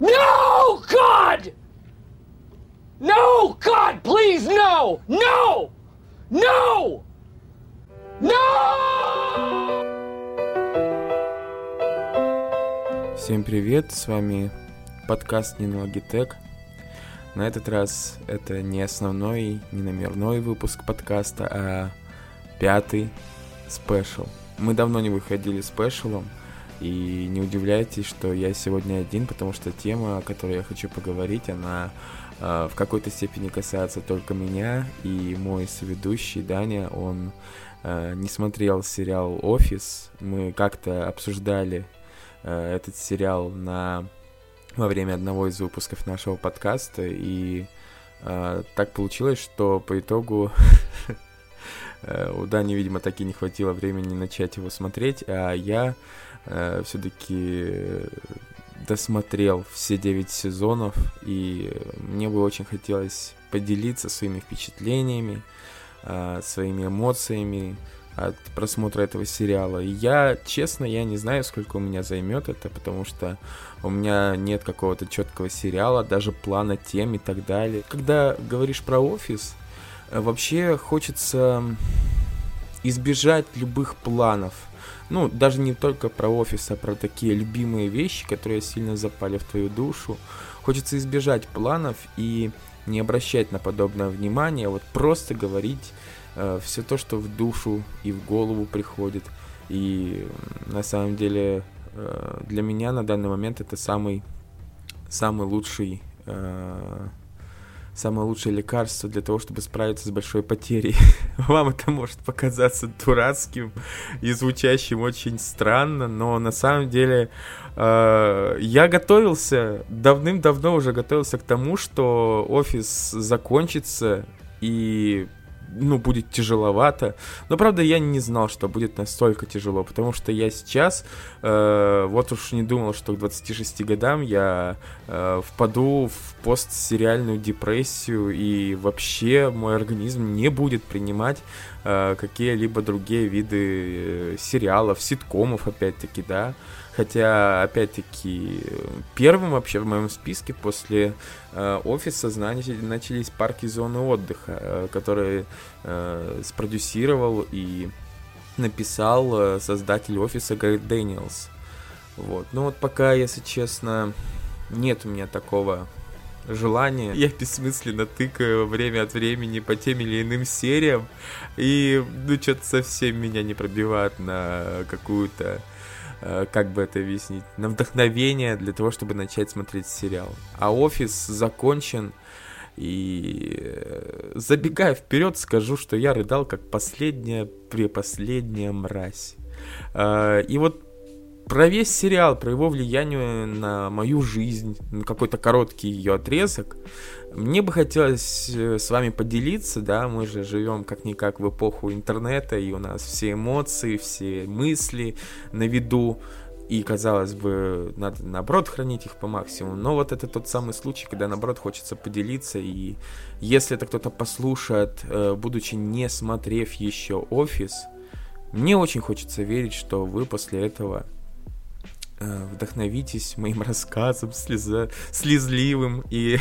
No, God! No, God, please, no! No! No! No! Всем привет, с вами подкаст Нинологитек. На этот раз это не основной, не номерной выпуск подкаста, а пятый спешл. Мы давно не выходили спешлом, и не удивляйтесь, что я сегодня один, потому что тема, о которой я хочу поговорить, она э, в какой-то степени касается только меня, и мой соведущий Даня, он э, не смотрел сериал «Офис». Мы как-то обсуждали э, этот сериал на во время одного из выпусков нашего подкаста, и э, так получилось, что по итогу у Дани, видимо, таки не хватило времени начать его смотреть, а я э, все-таки досмотрел все девять сезонов, и мне бы очень хотелось поделиться своими впечатлениями, э, своими эмоциями от просмотра этого сериала. И я, честно, я не знаю, сколько у меня займет это, потому что у меня нет какого-то четкого сериала, даже плана тем и так далее. Когда говоришь про офис, э, вообще хочется избежать любых планов – ну, даже не только про офис, а про такие любимые вещи, которые сильно запали в твою душу. Хочется избежать планов и не обращать на подобное внимание, вот просто говорить э, все то, что в душу и в голову приходит. И на самом деле э, для меня на данный момент это самый, самый лучший э, самое лучшее лекарство для того, чтобы справиться с большой потерей. Вам это может показаться дурацким и звучащим очень странно, но на самом деле э, я готовился, давным-давно уже готовился к тому, что офис закончится и ну, будет тяжеловато. Но, правда, я не знал, что будет настолько тяжело, потому что я сейчас, э, вот уж не думал, что к 26 годам я э, впаду в постсериальную депрессию, и вообще мой организм не будет принимать э, какие-либо другие виды э, сериалов, ситкомов, опять-таки, да. Хотя, опять-таки, первым вообще в моем списке после э, офиса начались парки зоны отдыха, э, которые э, спродюсировал и написал э, создатель офиса Грег Дэниелс. Вот. Ну вот пока, если честно, нет у меня такого желания. Я бессмысленно тыкаю время от времени по тем или иным сериям, и ну что-то совсем меня не пробивает на какую-то как бы это объяснить, на вдохновение для того, чтобы начать смотреть сериал. А офис закончен, и э, забегая вперед, скажу, что я рыдал как последняя, препоследняя мразь. Э, и вот про весь сериал, про его влияние на мою жизнь, на какой-то короткий ее отрезок, мне бы хотелось э, с вами поделиться, да, мы же живем как-никак в эпоху интернета, и у нас все эмоции, все мысли на виду, и, казалось бы, надо, наоборот, хранить их по максимуму. Но вот это тот самый случай, когда, наоборот, хочется поделиться, и если это кто-то послушает, э, будучи не смотрев еще «Офис», мне очень хочется верить, что вы после этого вдохновитесь моим рассказом слеза, слезливым и,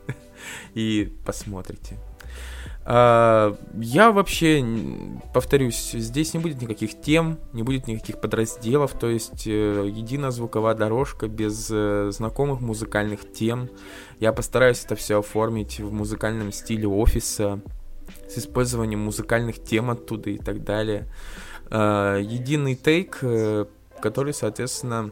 и посмотрите. А, я вообще, повторюсь, здесь не будет никаких тем, не будет никаких подразделов, то есть э, единая звуковая дорожка без э, знакомых музыкальных тем. Я постараюсь это все оформить в музыкальном стиле офиса, с использованием музыкальных тем оттуда и так далее. А, единый тейк который, соответственно,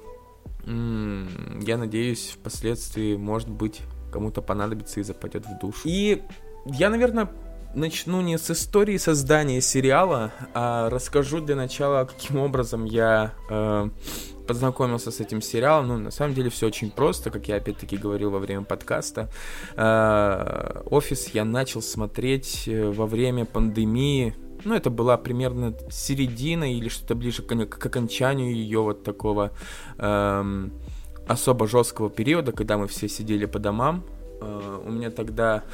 я надеюсь, впоследствии, может быть, кому-то понадобится и западет в душу. И я, наверное, начну не с истории создания сериала, а расскажу для начала, каким образом я э, познакомился с этим сериалом. Ну, на самом деле все очень просто, как я опять-таки говорил во время подкаста. Э, Офис я начал смотреть э, во время пандемии ну, это была примерно середина или что-то ближе к, к окончанию ее вот такого эм, особо жесткого периода, когда мы все сидели по домам. Э, у меня тогда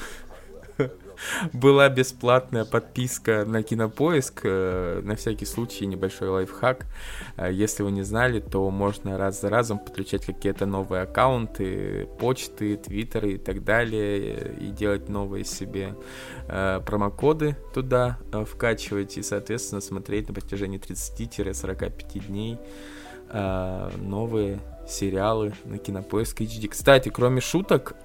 была бесплатная подписка на Кинопоиск. Э, на всякий случай небольшой лайфхак. Э, если вы не знали, то можно раз за разом подключать какие-то новые аккаунты, почты, твиттеры и так далее, и делать новые себе э, промокоды туда вкачивать и, соответственно, смотреть на протяжении 30-45 дней новые сериалы на Кинопоиск HD. Кстати, кроме шуток,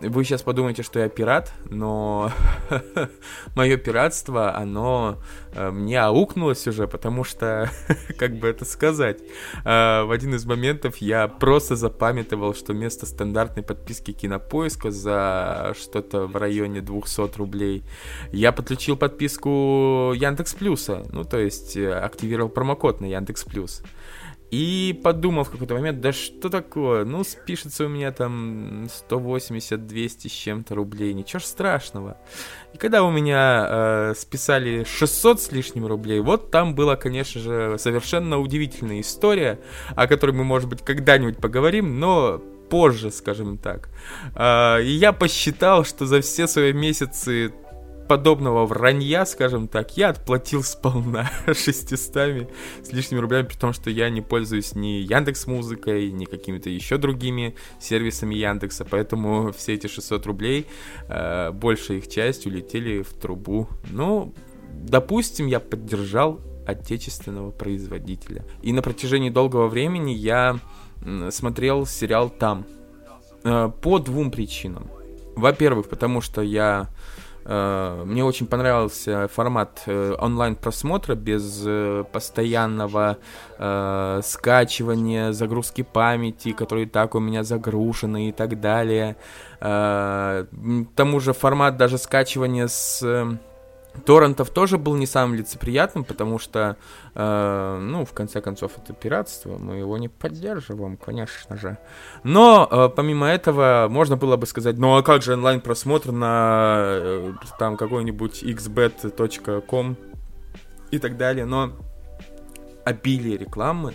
вы сейчас подумаете, что я пират, но мое пиратство, оно э, мне аукнулось уже, потому что, как бы это сказать, э, в один из моментов я просто запамятовал, что вместо стандартной подписки Кинопоиска за что-то в районе 200 рублей я подключил подписку Яндекс Плюса, ну, то есть э, активировал промокод на Яндекс Плюс. И подумал в какой-то момент, да что такое, ну спишется у меня там 180-200 с чем-то рублей, ничего ж страшного. И когда у меня э, списали 600 с лишним рублей, вот там была, конечно же, совершенно удивительная история, о которой мы, может быть, когда-нибудь поговорим, но позже, скажем так. Э, и я посчитал, что за все свои месяцы подобного вранья, скажем так, я отплатил сполна 600 с лишними рублями, при том, что я не пользуюсь ни Яндекс Музыкой, ни какими-то еще другими сервисами Яндекса, поэтому все эти 600 рублей, э, большая их часть улетели в трубу. Ну, допустим, я поддержал отечественного производителя. И на протяжении долгого времени я смотрел сериал там. Э, по двум причинам. Во-первых, потому что я мне очень понравился формат э, онлайн-просмотра без э, постоянного э, скачивания, загрузки памяти, которые так у меня загружены и так далее. Э, к тому же формат даже скачивания с Торрентов тоже был не самым лицеприятным, потому что, э, ну, в конце концов, это пиратство, мы его не поддерживаем, конечно же. Но, э, помимо этого, можно было бы сказать, ну, а как же онлайн-просмотр на, э, там, какой-нибудь xbet.com и так далее, но обилие рекламы,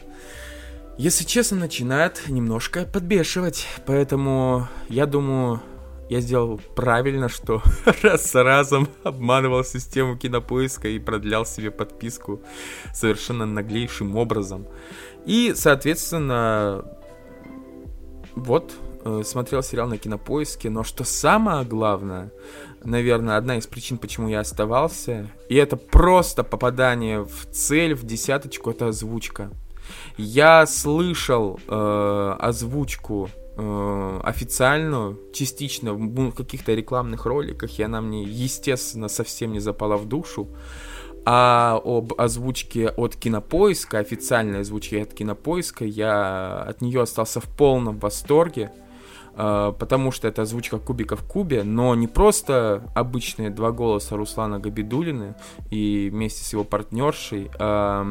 если честно, начинает немножко подбешивать, поэтому я думаю, я сделал правильно, что раз за разом обманывал систему кинопоиска и продлял себе подписку совершенно наглейшим образом. И, соответственно, вот, э, смотрел сериал на кинопоиске, но что самое главное, наверное, одна из причин, почему я оставался, и это просто попадание в цель, в десяточку, это озвучка. Я слышал э, озвучку э, официальную, частично в каких-то рекламных роликах, и она мне, естественно, совсем не запала в душу. А об озвучке от Кинопоиска, официальной озвучке от Кинопоиска, я от нее остался в полном восторге, э, потому что это озвучка Кубика в Кубе, но не просто обычные два голоса Руслана Габидулины и вместе с его партнершей, а,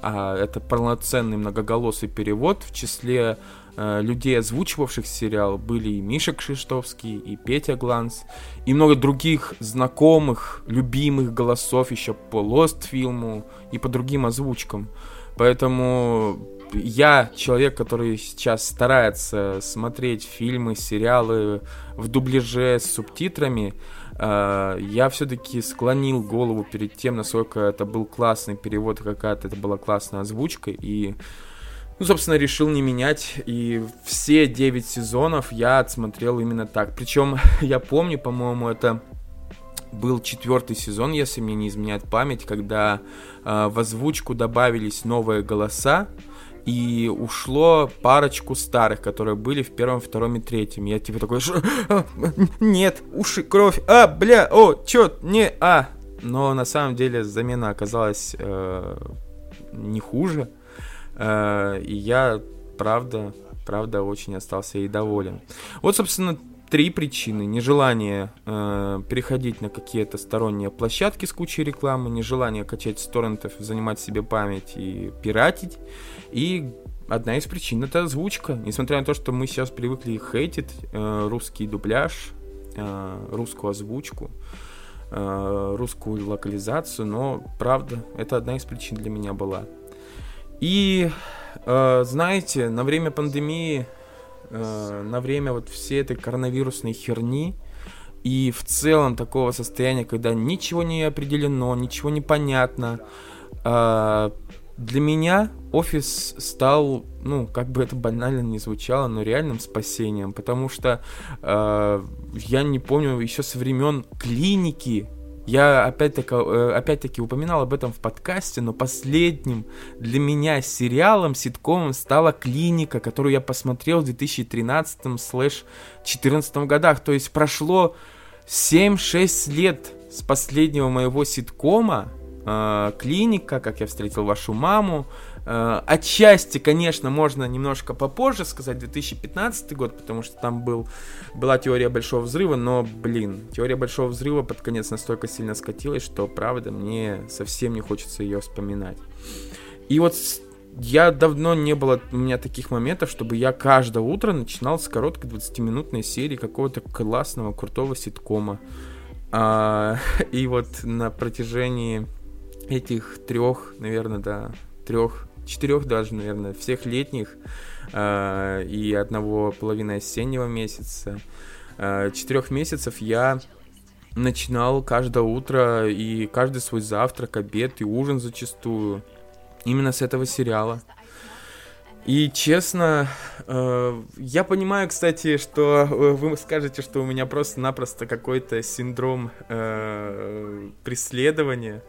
а это полноценный многоголосый перевод в числе людей, озвучивавших сериал, были и Миша Кшиштовский, и Петя Гланс, и много других знакомых, любимых голосов еще по Lost фильму и по другим озвучкам. Поэтому я человек, который сейчас старается смотреть фильмы, сериалы в дубляже с субтитрами, э, я все-таки склонил голову перед тем, насколько это был классный перевод, какая-то это была классная озвучка, и ну, собственно, решил не менять, и все 9 сезонов я отсмотрел именно так. Причем, я помню, по-моему, это был четвертый сезон, если мне не изменяет память, когда э, в озвучку добавились новые голоса, и ушло парочку старых, которые были в первом, втором и третьем. Я типа такой, а, нет, уши, кровь, а, бля, о, чё, не, а. Но на самом деле замена оказалась э, не хуже. И я, правда, правда, очень остался и доволен. Вот, собственно, три причины. Нежелание э, переходить на какие-то сторонние площадки с кучей рекламы, нежелание качать с торрентов, занимать себе память и пиратить. И одна из причин это озвучка. Несмотря на то, что мы сейчас привыкли хейтить э, русский дубляж, э, русскую озвучку, э, русскую локализацию, но правда, это одна из причин для меня была. И, э, знаете, на время пандемии, э, на время вот всей этой коронавирусной херни и в целом такого состояния, когда ничего не определено, ничего не понятно, э, для меня офис стал, ну, как бы это банально не звучало, но реальным спасением, потому что э, я не помню еще со времен клиники, я опять-таки, э, опять-таки упоминал об этом в подкасте, но последним для меня сериалом, ситкомом стала «Клиника», которую я посмотрел в 2013-2014 годах. То есть прошло 7-6 лет с последнего моего ситкома, э, «Клиника», «Как я встретил вашу маму», отчасти, конечно, можно немножко попозже сказать, 2015 год, потому что там был, была теория Большого Взрыва, но, блин, теория Большого Взрыва под конец настолько сильно скатилась, что, правда, мне совсем не хочется ее вспоминать. И вот я давно не было у меня таких моментов, чтобы я каждое утро начинал с короткой 20-минутной серии какого-то классного, крутого ситкома. А, и вот на протяжении этих трех, наверное, да, трех четырех даже, наверное, всех летних э, и одного половины осеннего месяца. Э, четырех месяцев я начинал каждое утро и каждый свой завтрак, обед и ужин зачастую именно с этого сериала. И честно, э, я понимаю, кстати, что вы скажете, что у меня просто-напросто какой-то синдром э, преследования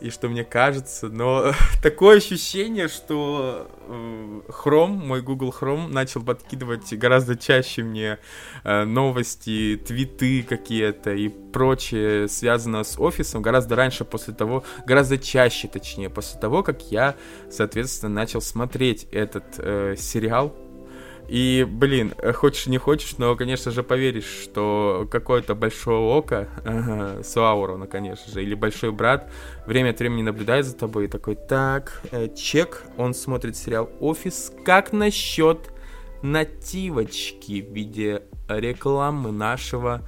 и что мне кажется, но такое ощущение, что э, Chrome, мой Google Chrome, начал подкидывать гораздо чаще мне э, новости, твиты какие-то и прочее, связанное с офисом, гораздо раньше после того, гораздо чаще, точнее, после того, как я, соответственно, начал смотреть этот э, сериал и, блин, э, хочешь не хочешь, но, конечно же, поверишь, что какое-то большое око, ага, Суаурона, конечно же, или большой брат, время от времени наблюдает за тобой и такой, так, э, чек, он смотрит сериал «Офис», как насчет нативочки в виде рекламы нашего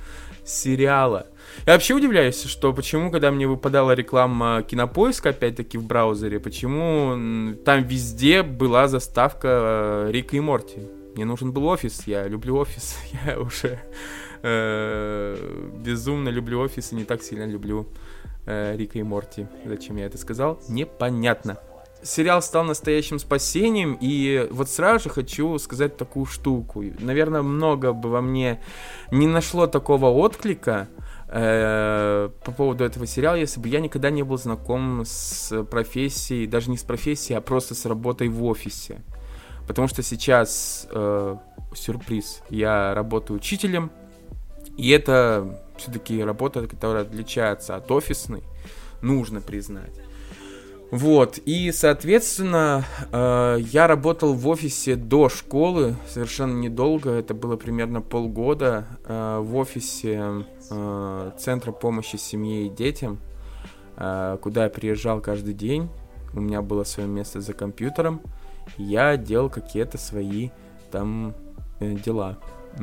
сериала. Я вообще удивляюсь, что почему, когда мне выпадала реклама Кинопоиска, опять-таки в браузере, почему там везде была заставка э, Рика и Морти. Мне нужен был офис, я люблю офис, я уже э, безумно люблю офис и не так сильно люблю э, Рика и Морти. Зачем я это сказал? Непонятно. Сериал стал настоящим спасением, и вот сразу же хочу сказать такую штуку. Наверное, много бы во мне не нашло такого отклика, э, по поводу этого сериала, если бы я никогда не был знаком с профессией, даже не с профессией, а просто с работой в офисе. Потому что сейчас э, сюрприз. Я работаю учителем, и это все-таки работа, которая отличается от офисной, нужно признать. Вот, и, соответственно, э, я работал в офисе до школы, совершенно недолго, это было примерно полгода, э, в офисе э, Центра помощи семье и детям, э, куда я приезжал каждый день, у меня было свое место за компьютером, я делал какие-то свои там э, дела.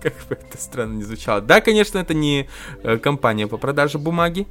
Как бы это странно не звучало. Да, конечно, это не э, компания по продаже бумаги,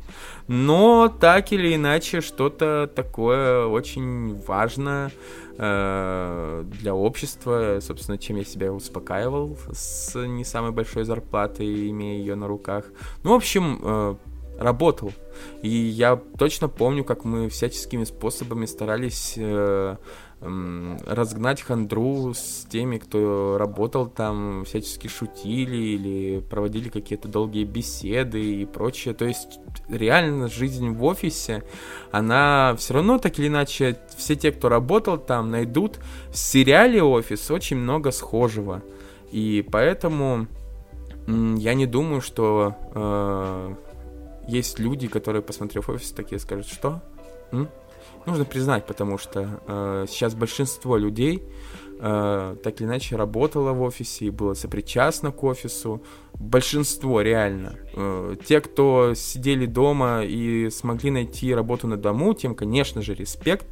но так или иначе что-то такое очень важное э, для общества, собственно, чем я себя успокаивал с не самой большой зарплатой, имея ее на руках. Ну, в общем, работал. И я точно помню, как мы всяческими способами старались э, э, разгнать хандру с теми, кто работал там, всячески шутили или проводили какие-то долгие беседы и прочее. То есть реально жизнь в офисе, она все равно так или иначе, все те, кто работал там, найдут в сериале «Офис» очень много схожего. И поэтому я не думаю, что э, есть люди, которые, посмотрев офис, такие скажут, что? М? Нужно признать, потому что э, сейчас большинство людей э, так или иначе работало в офисе и было сопричастно к офису. Большинство реально. Э, те, кто сидели дома и смогли найти работу на дому, тем, конечно же, респект.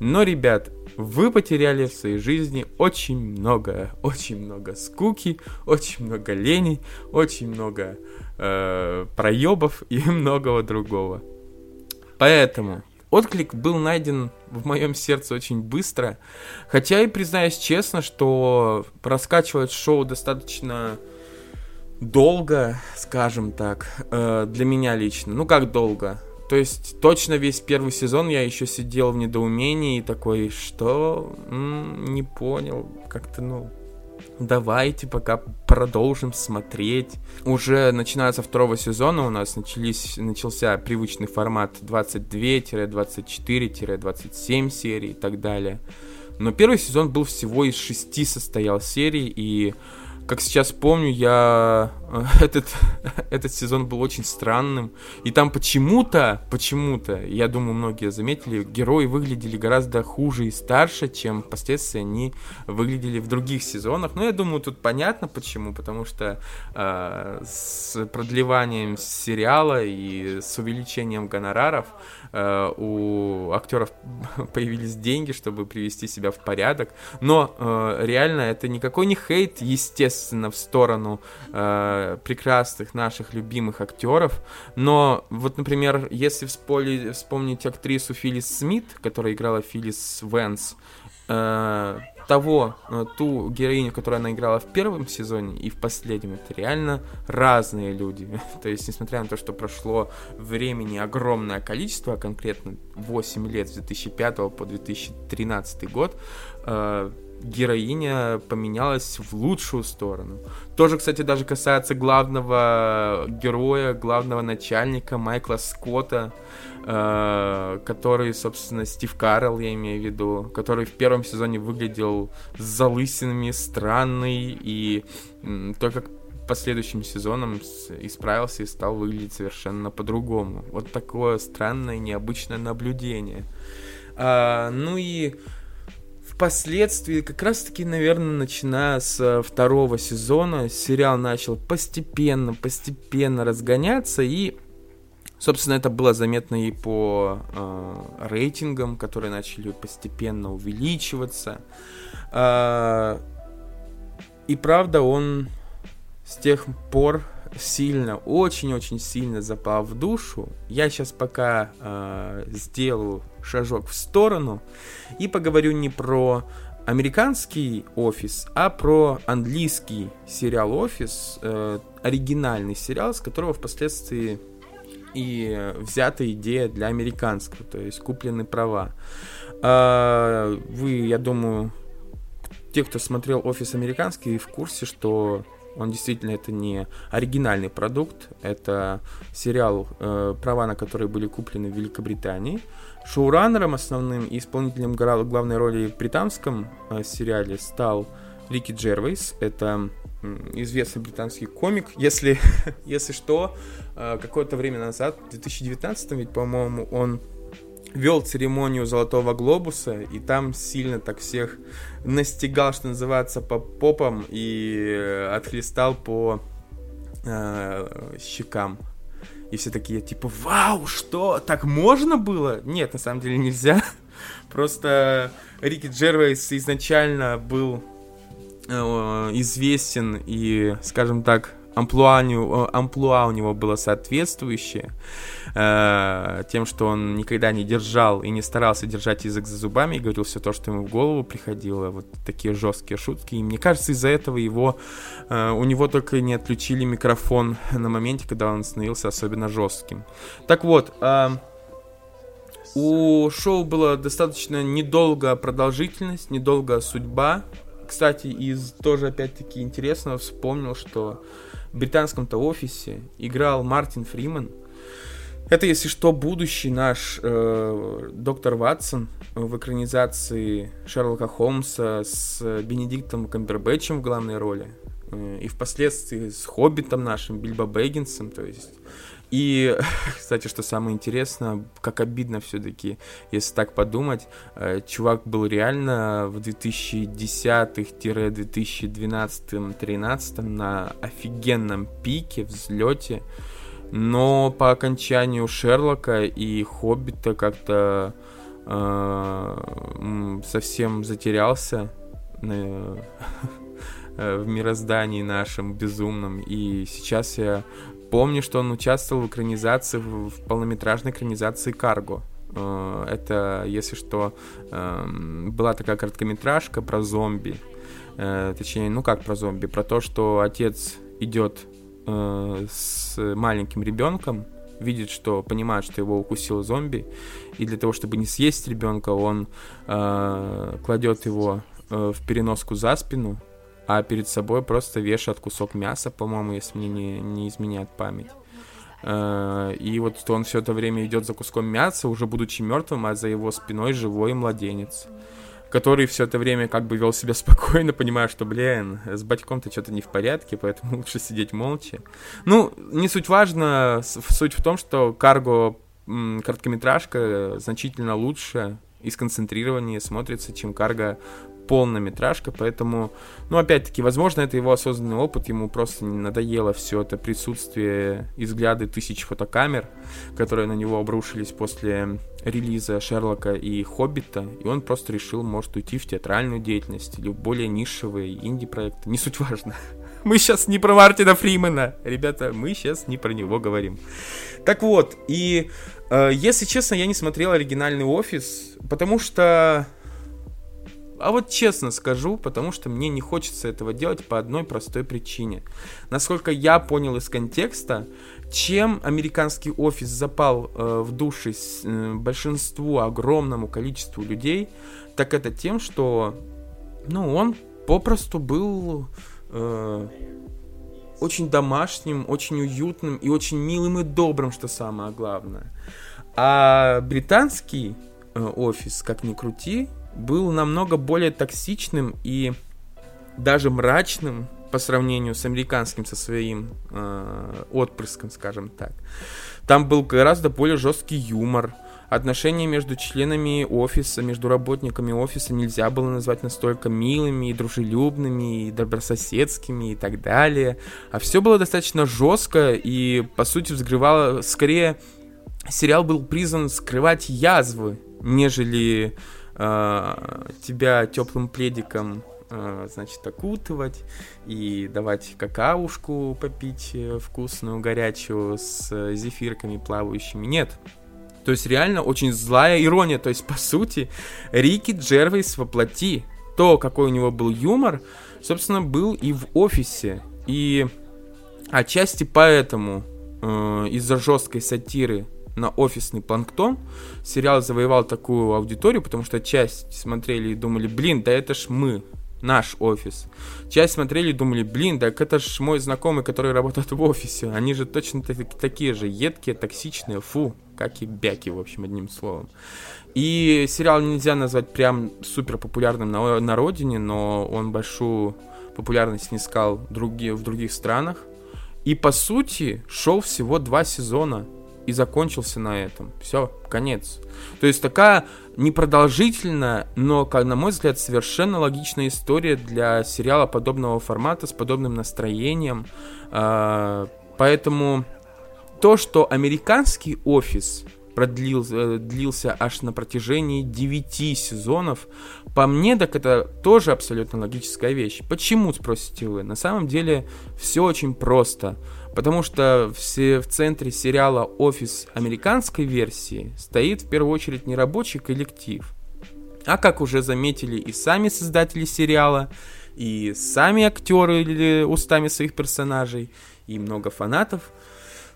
Но, ребят, вы потеряли в своей жизни очень много, очень много скуки, очень много лени, очень много э, проебов и многого другого. Поэтому отклик был найден в моем сердце очень быстро. Хотя и признаюсь честно, что раскачивать шоу достаточно долго, скажем так, э, для меня лично. Ну как долго? То есть точно весь первый сезон я еще сидел в недоумении и такой, что М-м, не понял, как-то ну давайте пока продолжим смотреть. Уже начиная со второго сезона у нас начались, начался привычный формат 22-24-27 серий и так далее. Но первый сезон был всего из шести состоял серий, и как сейчас помню, я э, этот, этот сезон был очень странным. И там почему-то, почему-то, я думаю, многие заметили, герои выглядели гораздо хуже и старше, чем впоследствии они выглядели в других сезонах. Но я думаю, тут понятно почему. Потому что э, с продлеванием сериала и с увеличением гонораров у актеров появились деньги, чтобы привести себя в порядок. Но э, реально это никакой не хейт, естественно, в сторону э, прекрасных наших любимых актеров. Но вот, например, если вспомнить, актрису Филлис Смит, которая играла Филлис Венс, э, того, э, ту героиню, которую она играла в первом сезоне и в последнем, это реально разные люди. то есть, несмотря на то, что прошло времени огромное количество, конкретно 8 лет с 2005 по 2013 год, э, героиня поменялась в лучшую сторону. Тоже, кстати, даже касается главного героя, главного начальника Майкла Скотта, э, который, собственно, Стив Карл, я имею в виду, который в первом сезоне выглядел с залысинами, странный, и только последующим сезоном исправился и стал выглядеть совершенно по-другому. Вот такое странное, необычное наблюдение. А, ну и впоследствии, как раз-таки, наверное, начиная с э, второго сезона, сериал начал постепенно, постепенно разгоняться, и, собственно, это было заметно и по э, рейтингам, которые начали постепенно увеличиваться. Э, и правда, он с тех пор сильно, очень-очень сильно запал в душу. Я сейчас пока э, сделаю шажок в сторону и поговорю не про американский офис, а про английский сериал офис, э, оригинальный сериал, с которого впоследствии и взята идея для американского, то есть куплены права. Э, вы, я думаю, те, кто смотрел офис американский, в курсе, что он действительно это не оригинальный продукт, это сериал, э, права на который были куплены в Великобритании. Шоураннером основным и исполнителем главной роли в британском э, сериале стал Рики Джервейс. Это известный британский комик. Если, если что, какое-то время назад, в 2019, ведь, по-моему, он вел церемонию Золотого Глобуса, и там сильно так всех настигал, что называется, по попам и э, отхлестал по э, щекам. И все такие, типа, вау, что, так можно было? Нет, на самом деле нельзя. Просто Рики Джервейс изначально был э, известен и, скажем так, амплуа, амплуа у него было соответствующее, э, тем, что он никогда не держал и не старался держать язык за зубами и говорил все то, что ему в голову приходило, вот такие жесткие шутки. И мне кажется, из-за этого его, э, у него только не отключили микрофон на моменте, когда он становился особенно жестким. Так вот, э, у шоу была достаточно недолгая продолжительность, недолгая судьба. Кстати, из тоже опять-таки интересного вспомнил, что британском-то офисе играл Мартин Фриман. Это, если что, будущий наш э, доктор Ватсон в экранизации Шерлока Холмса с Бенедиктом Камбербэтчем в главной роли. Э, и впоследствии с Хоббитом нашим, Бильбо Бэггинсом. То есть и, кстати, что самое интересное, как обидно все-таки, если так подумать, э, чувак был реально в 2010-2012-2013 на офигенном пике, взлете, но по окончанию Шерлока и Хоббита как-то э, совсем затерялся э, в мироздании нашем безумном. И сейчас я Помню, что он участвовал в экранизации, в полнометражной экранизации «Карго». Э, это, если что, эм, была такая короткометражка про зомби. Э, точнее, ну как про зомби? Про то, что отец идет э, с маленьким ребенком, видит, что понимает, что его укусил зомби, и для того, чтобы не съесть ребенка, он э, кладет его э, в переноску за спину, а перед собой просто вешает кусок мяса, по-моему, если мне не, не изменяет память. Э, и вот он все это время идет за куском мяса, уже будучи мертвым, а за его спиной живой младенец который все это время как бы вел себя спокойно, понимая, что, блин, с батьком-то что-то не в порядке, поэтому лучше сидеть молча. Ну, не суть важно, суть в том, что Карго короткометражка значительно лучше и сконцентрированнее смотрится, чем Карго полнометражка, поэтому, ну, опять-таки, возможно, это его осознанный опыт, ему просто не надоело все это присутствие и взгляды тысяч фотокамер, которые на него обрушились после релиза Шерлока и Хоббита, и он просто решил, может, уйти в театральную деятельность или в более нишевые инди-проекты, не суть важно. Мы сейчас не про Мартина Фримена, ребята, мы сейчас не про него говорим. Так вот, и э, если честно, я не смотрел оригинальный офис, потому что а вот честно скажу, потому что мне не хочется этого делать по одной простой причине. Насколько я понял из контекста, чем американский офис запал э, в души э, большинству, огромному количеству людей, так это тем, что ну, он попросту был э, очень домашним, очень уютным и очень милым и добрым, что самое главное. А британский э, офис, как ни крути, был намного более токсичным и даже мрачным по сравнению с американским со своим э, отпрыском, скажем так. Там был гораздо более жесткий юмор. Отношения между членами офиса, между работниками офиса нельзя было назвать настолько милыми и дружелюбными, и добрососедскими и так далее. А все было достаточно жестко и, по сути, взрывало... Скорее, сериал был призван скрывать язвы, нежели э, тебя теплым пледиком э, значит, окутывать и давать какаушку попить э, вкусную, горячую, с зефирками плавающими. Нет. То есть реально очень злая ирония. То есть, по сути, Рики Джервейс воплоти. То, какой у него был юмор, собственно, был и в офисе. И отчасти поэтому э, из-за жесткой сатиры на офисный планктон. Сериал завоевал такую аудиторию, потому что часть смотрели и думали, блин, да это ж мы, наш офис. Часть смотрели и думали, блин, так это ж мой знакомый, который работает в офисе. Они же точно такие же едкие, токсичные, фу, как и бяки, в общем, одним словом. И сериал нельзя назвать прям супер популярным на, на родине, но он большую популярность не искал другие, в других странах. И по сути шел всего два сезона и закончился на этом. Все, конец. То есть такая непродолжительная, но, как на мой взгляд, совершенно логичная история для сериала подобного формата с подобным настроением. А, поэтому то, что американский офис продлился э, длился аж на протяжении 9 сезонов, по мне, так это тоже абсолютно логическая вещь. Почему, спросите вы? На самом деле все очень просто. Потому что все в центре сериала «Офис» американской версии стоит в первую очередь не рабочий коллектив, а как уже заметили и сами создатели сериала, и сами актеры или устами своих персонажей, и много фанатов,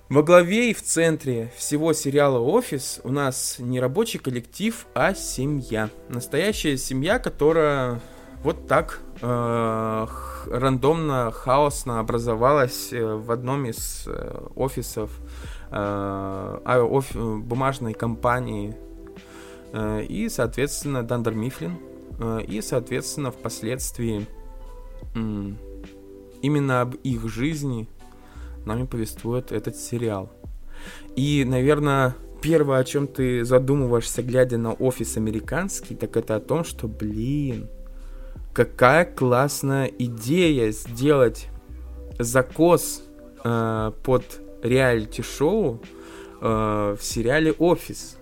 во главе и в центре всего сериала «Офис» у нас не рабочий коллектив, а семья. Настоящая семья, которая вот так рандомно, хаосно образовалась э, в одном из э, офисов э, а, бумажной компании. Э, и, соответственно, Дандер Мифлин. Э, и, соответственно, впоследствии э, именно об их жизни нами повествует этот сериал. И, наверное, первое, о чем ты задумываешься, глядя на офис американский, так это о том, что, блин, какая классная идея сделать закос э, под реалити-шоу э, в сериале «Офис».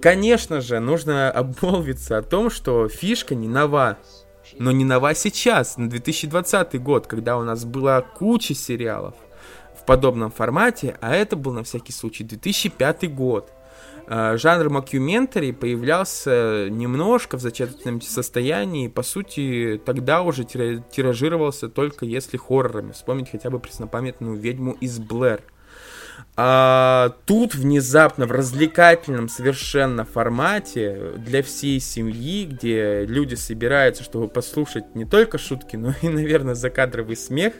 Конечно же, нужно обмолвиться о том, что фишка не нова. Но не нова сейчас, на 2020 год, когда у нас была куча сериалов в подобном формате, а это был на всякий случай 2005 год. Э, жанр мокюментари появлялся немножко в зачаточном состоянии, по сути, тогда уже тиражировался только если хоррорами. Вспомнить хотя бы преснопамятную ведьму из Блэр. А тут внезапно в развлекательном совершенно формате для всей семьи, где люди собираются, чтобы послушать не только шутки, но и, наверное, закадровый смех,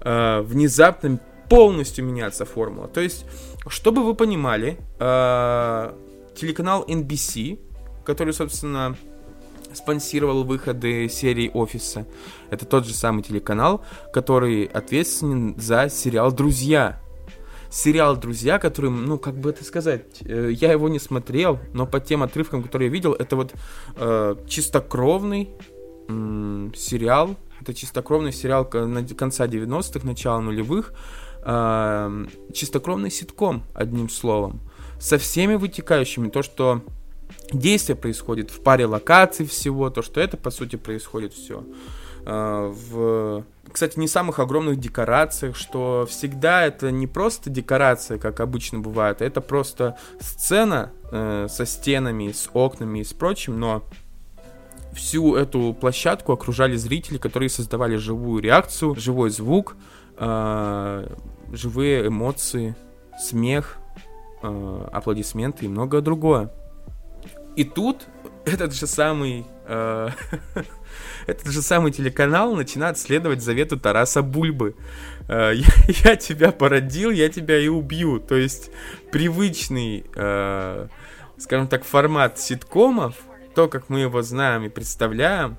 а, внезапно полностью меняется формула. То есть, чтобы вы понимали, а, телеканал NBC, который, собственно, спонсировал выходы серии Офиса. Это тот же самый телеканал, который ответственен за сериал «Друзья», сериал «Друзья», который, ну, как бы это сказать, э, я его не смотрел, но по тем отрывкам, которые я видел, это вот э, чистокровный э, сериал, это чистокровный сериал конца 90-х, начала нулевых, э, чистокровный ситком, одним словом, со всеми вытекающими, то, что действие происходит в паре локаций всего, то, что это, по сути, происходит все э, в кстати, не самых огромных декорациях, что всегда это не просто декорация, как обычно бывает, это просто сцена э, со стенами, с окнами и с прочим, но всю эту площадку окружали зрители, которые создавали живую реакцию, живой звук, э, живые эмоции, смех, э, аплодисменты и многое другое. И тут этот же самый э, этот же самый телеканал начинает следовать завету Тараса Бульбы. Э, я, я тебя породил, я тебя и убью. То есть привычный, э, скажем так, формат ситкомов, то, как мы его знаем и представляем,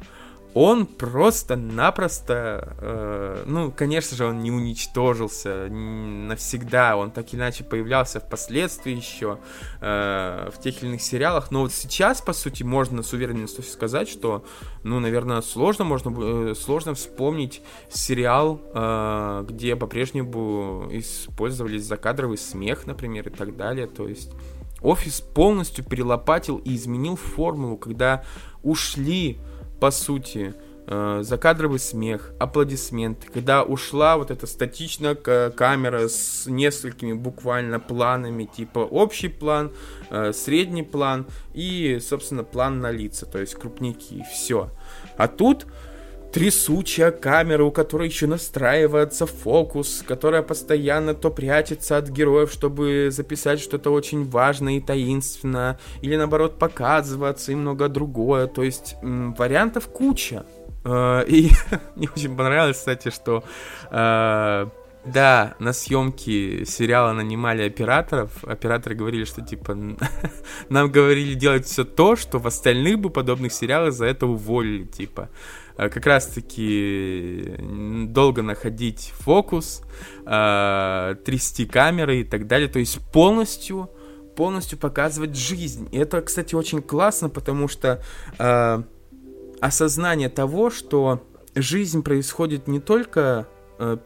он просто-напросто, э, ну, конечно же, он не уничтожился навсегда, он так иначе появлялся впоследствии еще э, в тех или иных сериалах, но вот сейчас, по сути, можно с уверенностью сказать, что, ну, наверное, сложно, можно, э, сложно вспомнить сериал, э, где по-прежнему использовались закадровый смех, например, и так далее, то есть офис полностью перелопатил и изменил формулу, когда ушли по сути, э, закадровый смех, аплодисменты, когда ушла вот эта статичная камера с несколькими буквально планами, типа общий план, э, средний план и, собственно, план на лица, то есть крупники, все. А тут трясучая камера, у которой еще настраивается фокус, которая постоянно то прячется от героев, чтобы записать что-то очень важное и таинственное, или наоборот показываться и много другое. То есть м, вариантов куча. Э, и мне очень понравилось, кстати, что э, да, на съемки сериала нанимали операторов. Операторы говорили, что типа нам говорили делать все то, что в остальных бы подобных сериалах за это уволили, типа. Э, как раз-таки долго находить фокус, э, трясти камеры и так далее. То есть полностью, полностью показывать жизнь. И это, кстати, очень классно, потому что э, осознание того, что жизнь происходит не только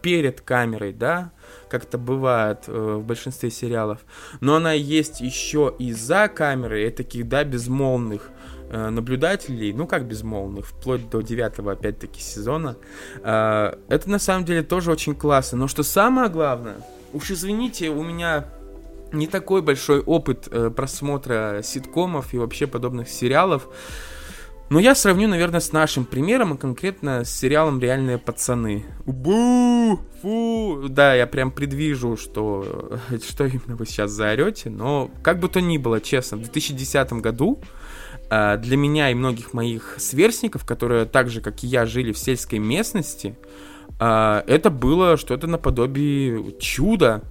перед камерой, да, как это бывает э, в большинстве сериалов, но она есть еще и за камерой, и таких, да, безмолвных Э, наблюдателей, ну как безмолвных, вплоть до девятого опять-таки сезона. Э, это на самом деле тоже очень классно. Но что самое главное, уж извините, у меня не такой большой опыт э, просмотра ситкомов и вообще подобных сериалов. Но я сравню, наверное, с нашим примером, а конкретно с сериалом «Реальные пацаны». Бу! Фу! Да, я прям предвижу, что, что именно вы сейчас заорете, но как бы то ни было, честно, в 2010 году для меня и многих моих сверстников, которые так же, как и я, жили в сельской местности, а, это было что-то наподобие чуда.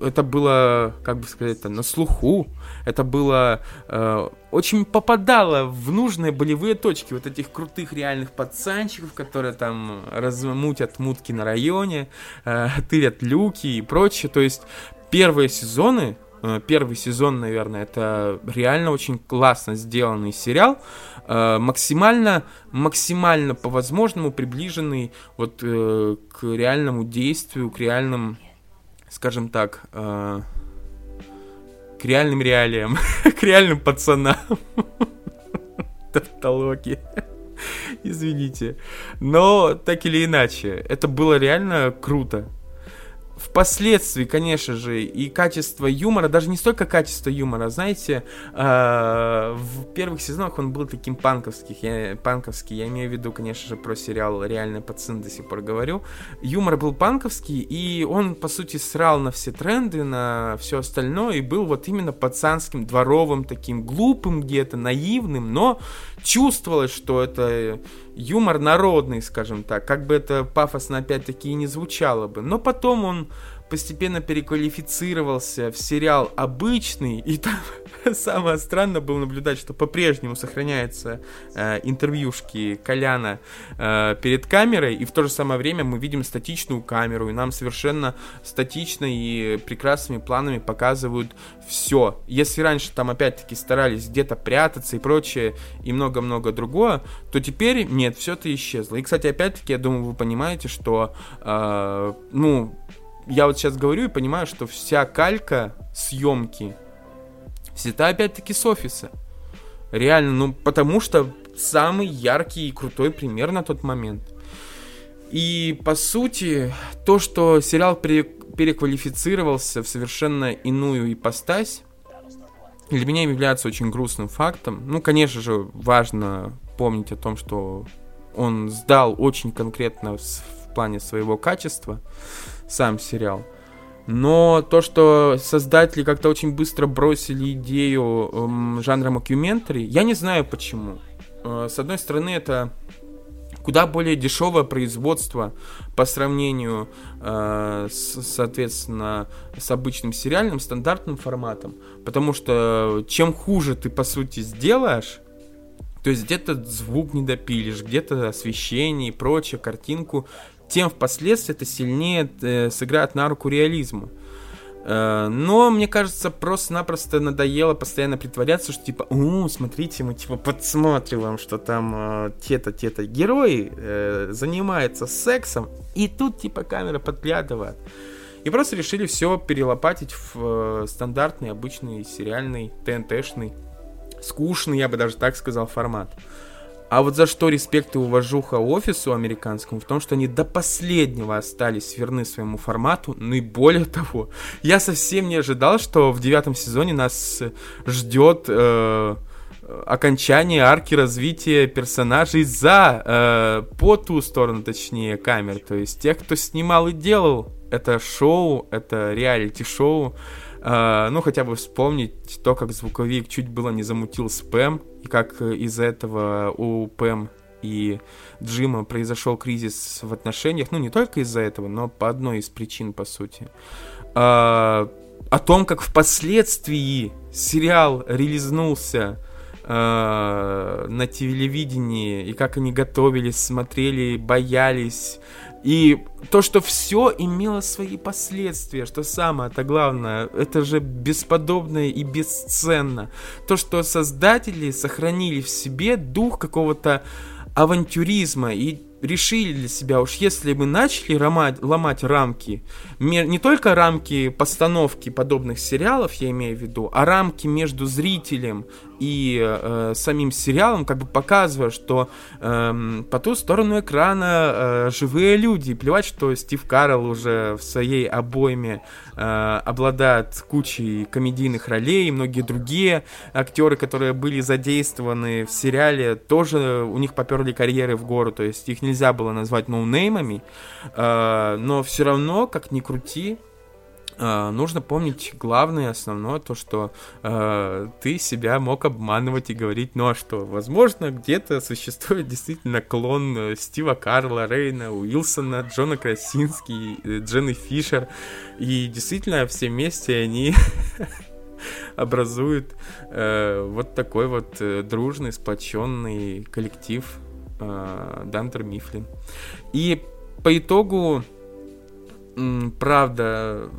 Это было, как бы сказать, это на слуху. Это было э, очень попадало в нужные болевые точки вот этих крутых реальных пацанчиков, которые там размутят мутки на районе, э, тырят люки и прочее. То есть первые сезоны первый сезон, наверное, это реально очень классно сделанный сериал, э, максимально, максимально по возможному приближенный вот э, к реальному действию, к реальным, скажем так, к реальным реалиям, к реальным пацанам. Тавтология. Извините. Но так или иначе, это было реально круто. Впоследствии, конечно же, и качество юмора, даже не столько качество юмора, знаете, э, в первых сезонах он был таким панковских, я, панковский, я имею в виду, конечно же, про сериал «Реальный пацан» до сих пор говорю. Юмор был панковский, и он, по сути, срал на все тренды, на все остальное, и был вот именно пацанским, дворовым, таким глупым где-то, наивным, но чувствовалось, что это юмор народный, скажем так, как бы это пафосно опять-таки и не звучало бы. Но потом он постепенно переквалифицировался в сериал обычный, и там самое странное было наблюдать, что по-прежнему сохраняются э, интервьюшки Коляна э, перед камерой, и в то же самое время мы видим статичную камеру, и нам совершенно статично и прекрасными планами показывают все. Если раньше там опять-таки старались где-то прятаться и прочее, и много-много другое, то теперь нет, все это исчезло. И, кстати, опять-таки, я думаю, вы понимаете, что, э, ну, я вот сейчас говорю и понимаю, что вся калька съемки взята опять-таки с офиса. Реально, ну потому что самый яркий и крутой пример на тот момент. И по сути, то, что сериал пере переквалифицировался в совершенно иную ипостась, для меня является очень грустным фактом. Ну, конечно же, важно помнить о том, что он сдал очень конкретно плане своего качества сам сериал. Но то, что создатели как-то очень быстро бросили идею эм, жанра мокюментари, я не знаю почему. Э, с одной стороны, это куда более дешевое производство по сравнению, э, с, соответственно, с обычным сериальным стандартным форматом. Потому что чем хуже ты, по сути, сделаешь, то есть где-то звук не допилишь, где-то освещение и прочее, картинку тем впоследствии это сильнее э, сыграет на руку реализму. Э, но, мне кажется, просто-напросто надоело постоянно притворяться, что типа, у, смотрите, мы типа подсматриваем, что там э, те-то, те-то герои э, занимаются сексом, и тут типа камера подглядывает. И просто решили все перелопатить в э, стандартный, обычный, сериальный, ТНТшный, скучный, я бы даже так сказал, формат. А вот за что респект и уважуха офису американскому, в том, что они до последнего остались верны своему формату, ну и более того, я совсем не ожидал, что в девятом сезоне нас ждет э, окончание арки развития персонажей за, э, по ту сторону, точнее, камер, то есть тех, кто снимал и делал это шоу, это реалити-шоу, ну, хотя бы вспомнить то, как звуковик чуть было не замутил спэм, и как из-за этого у Пэм и Джима произошел кризис в отношениях, ну, не только из-за этого, но по одной из причин, по сути. А, о том, как впоследствии сериал релизнулся а, на телевидении, и как они готовились, смотрели, боялись, и то, что все имело свои последствия, что самое-то главное, это же бесподобно и бесценно. То, что создатели сохранили в себе дух какого-то авантюризма и решили для себя, уж если бы начали ломать, ломать рамки, не только рамки постановки подобных сериалов, я имею в виду, а рамки между зрителем и э, самим сериалом, как бы показывая, что э, по ту сторону экрана э, живые люди. Плевать, что Стив Карл уже в своей обойме э, обладает кучей комедийных ролей, и многие другие актеры, которые были задействованы в сериале, тоже у них поперли карьеры в гору, то есть их нельзя было назвать ноунеймами, э, но все равно, как ни крути, Uh, нужно помнить главное, основное, то, что uh, ты себя мог обманывать и говорить, ну а что, возможно, где-то существует действительно клон э, Стива Карла, Рейна, Уилсона, Джона Красински, э, Дженни Фишер, и действительно все вместе они образуют uh, вот такой вот дружный, сплоченный коллектив Дантер Мифлин. И по итогу правда,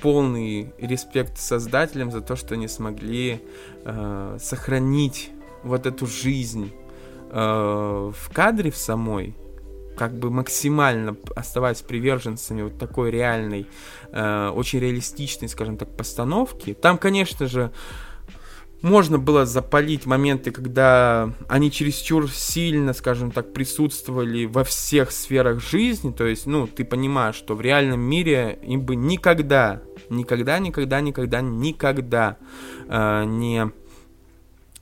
полный респект создателям за то, что они смогли э, сохранить вот эту жизнь э, в кадре в самой, как бы максимально оставаясь приверженцами вот такой реальной, э, очень реалистичной, скажем так, постановки. Там, конечно же, можно было запалить моменты, когда они чересчур сильно, скажем так, присутствовали во всех сферах жизни. То есть, ну, ты понимаешь, что в реальном мире им бы никогда, никогда, никогда, никогда, никогда э, не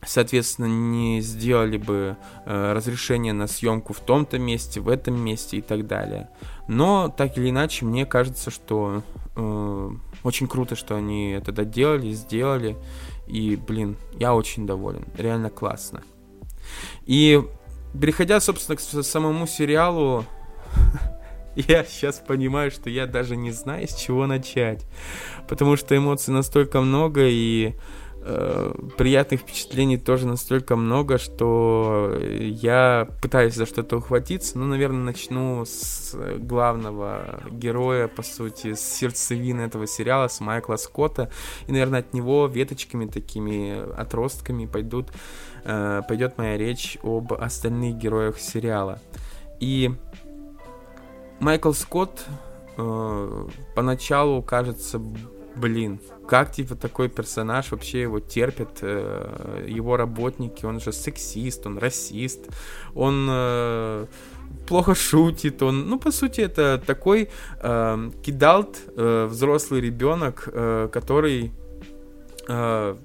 соответственно, не сделали бы э, разрешение на съемку в том-то месте, в этом месте и так далее. Но так или иначе, мне кажется, что э, очень круто, что они это доделали, сделали. И, блин, я очень доволен. Реально классно. И переходя, собственно, к самому сериалу, я сейчас понимаю, что я даже не знаю, с чего начать. Потому что эмоций настолько много, и Э, приятных впечатлений тоже настолько много, что я пытаюсь за что-то ухватиться. Ну, наверное, начну с главного героя, по сути, с сердцевины этого сериала, с Майкла Скотта. И, наверное, от него веточками такими, отростками пойдут, э, пойдет моя речь об остальных героях сериала. И Майкл Скотт э, поначалу кажется блин, как типа такой персонаж вообще его терпят, э, его работники, он же сексист, он расист, он э, плохо шутит, он, ну по сути это такой э, кидалт, э, взрослый ребенок, э, который э,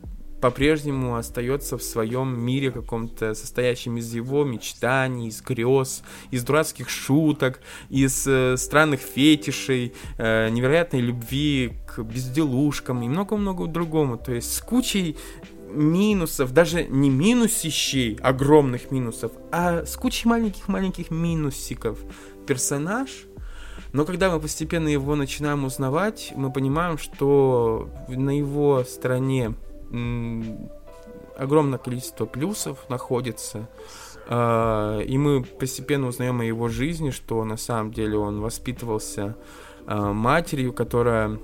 по-прежнему остается в своем мире каком-то, состоящем из его мечтаний, из грез, из дурацких шуток, из э, странных фетишей, э, невероятной любви к безделушкам и много-много другому. То есть с кучей минусов, даже не минусищей, огромных минусов, а с кучей маленьких-маленьких минусиков. Персонаж но когда мы постепенно его начинаем узнавать, мы понимаем, что на его стороне огромное количество плюсов находится. А, и мы постепенно узнаем о его жизни, что на самом деле он воспитывался а, матерью, которая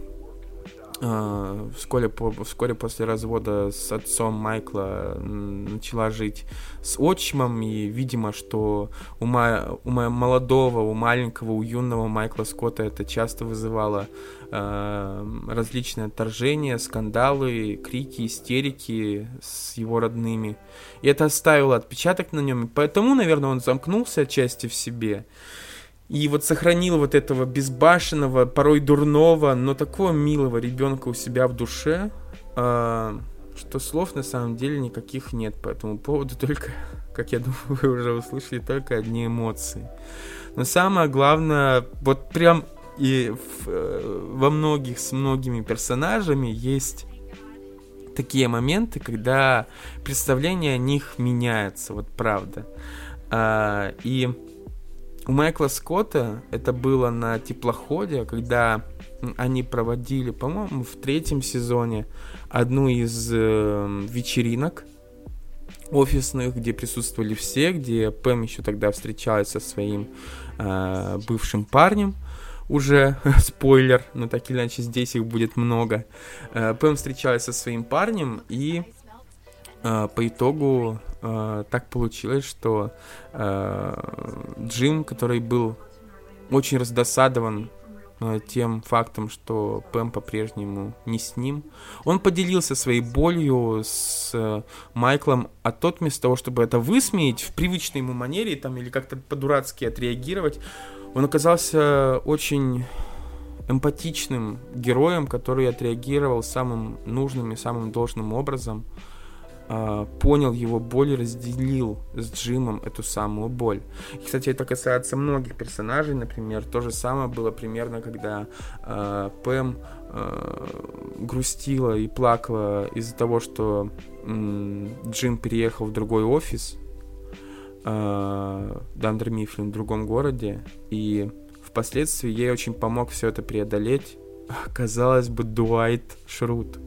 а, вскоре, вскоре после развода с отцом Майкла начала жить с отчимом, и видимо, что у, ма, у молодого, у маленького, у юного Майкла Скотта это часто вызывало э, различные отторжения, скандалы, крики, истерики с его родными. И это оставило отпечаток на нем, и поэтому, наверное, он замкнулся отчасти в себе и вот сохранил вот этого безбашенного, порой дурного, но такого милого ребенка у себя в душе, э, что слов на самом деле никаких нет по этому поводу, только, как я думаю, вы уже услышали, только одни эмоции. Но самое главное, вот прям и в, э, во многих с многими персонажами есть такие моменты, когда представление о них меняется, вот правда. А, и у Майкла Скотта это было на теплоходе, когда они проводили, по-моему, в третьем сезоне одну из э, вечеринок офисных, где присутствовали все, где Пэм еще тогда встречалась со своим э, бывшим парнем. Уже спойлер, но так или иначе здесь их будет много. Э, Пэм встречалась со своим парнем и по итогу э, так получилось, что э, Джим, который был очень раздосадован тем фактом, что Пэм по-прежнему не с ним, он поделился своей болью с Майклом, а тот вместо того, чтобы это высмеять в привычной ему манере там, или как-то по-дурацки отреагировать, он оказался очень эмпатичным героем, который отреагировал самым нужным и самым должным образом – понял его боль и разделил с Джимом эту самую боль. И, кстати, это касается многих персонажей, например, то же самое было примерно, когда э, Пэм э, грустила и плакала из-за того, что э, Джим переехал в другой офис, э, Дандер Мифлин в другом городе, и впоследствии ей очень помог все это преодолеть, казалось бы, Дуайт Шрут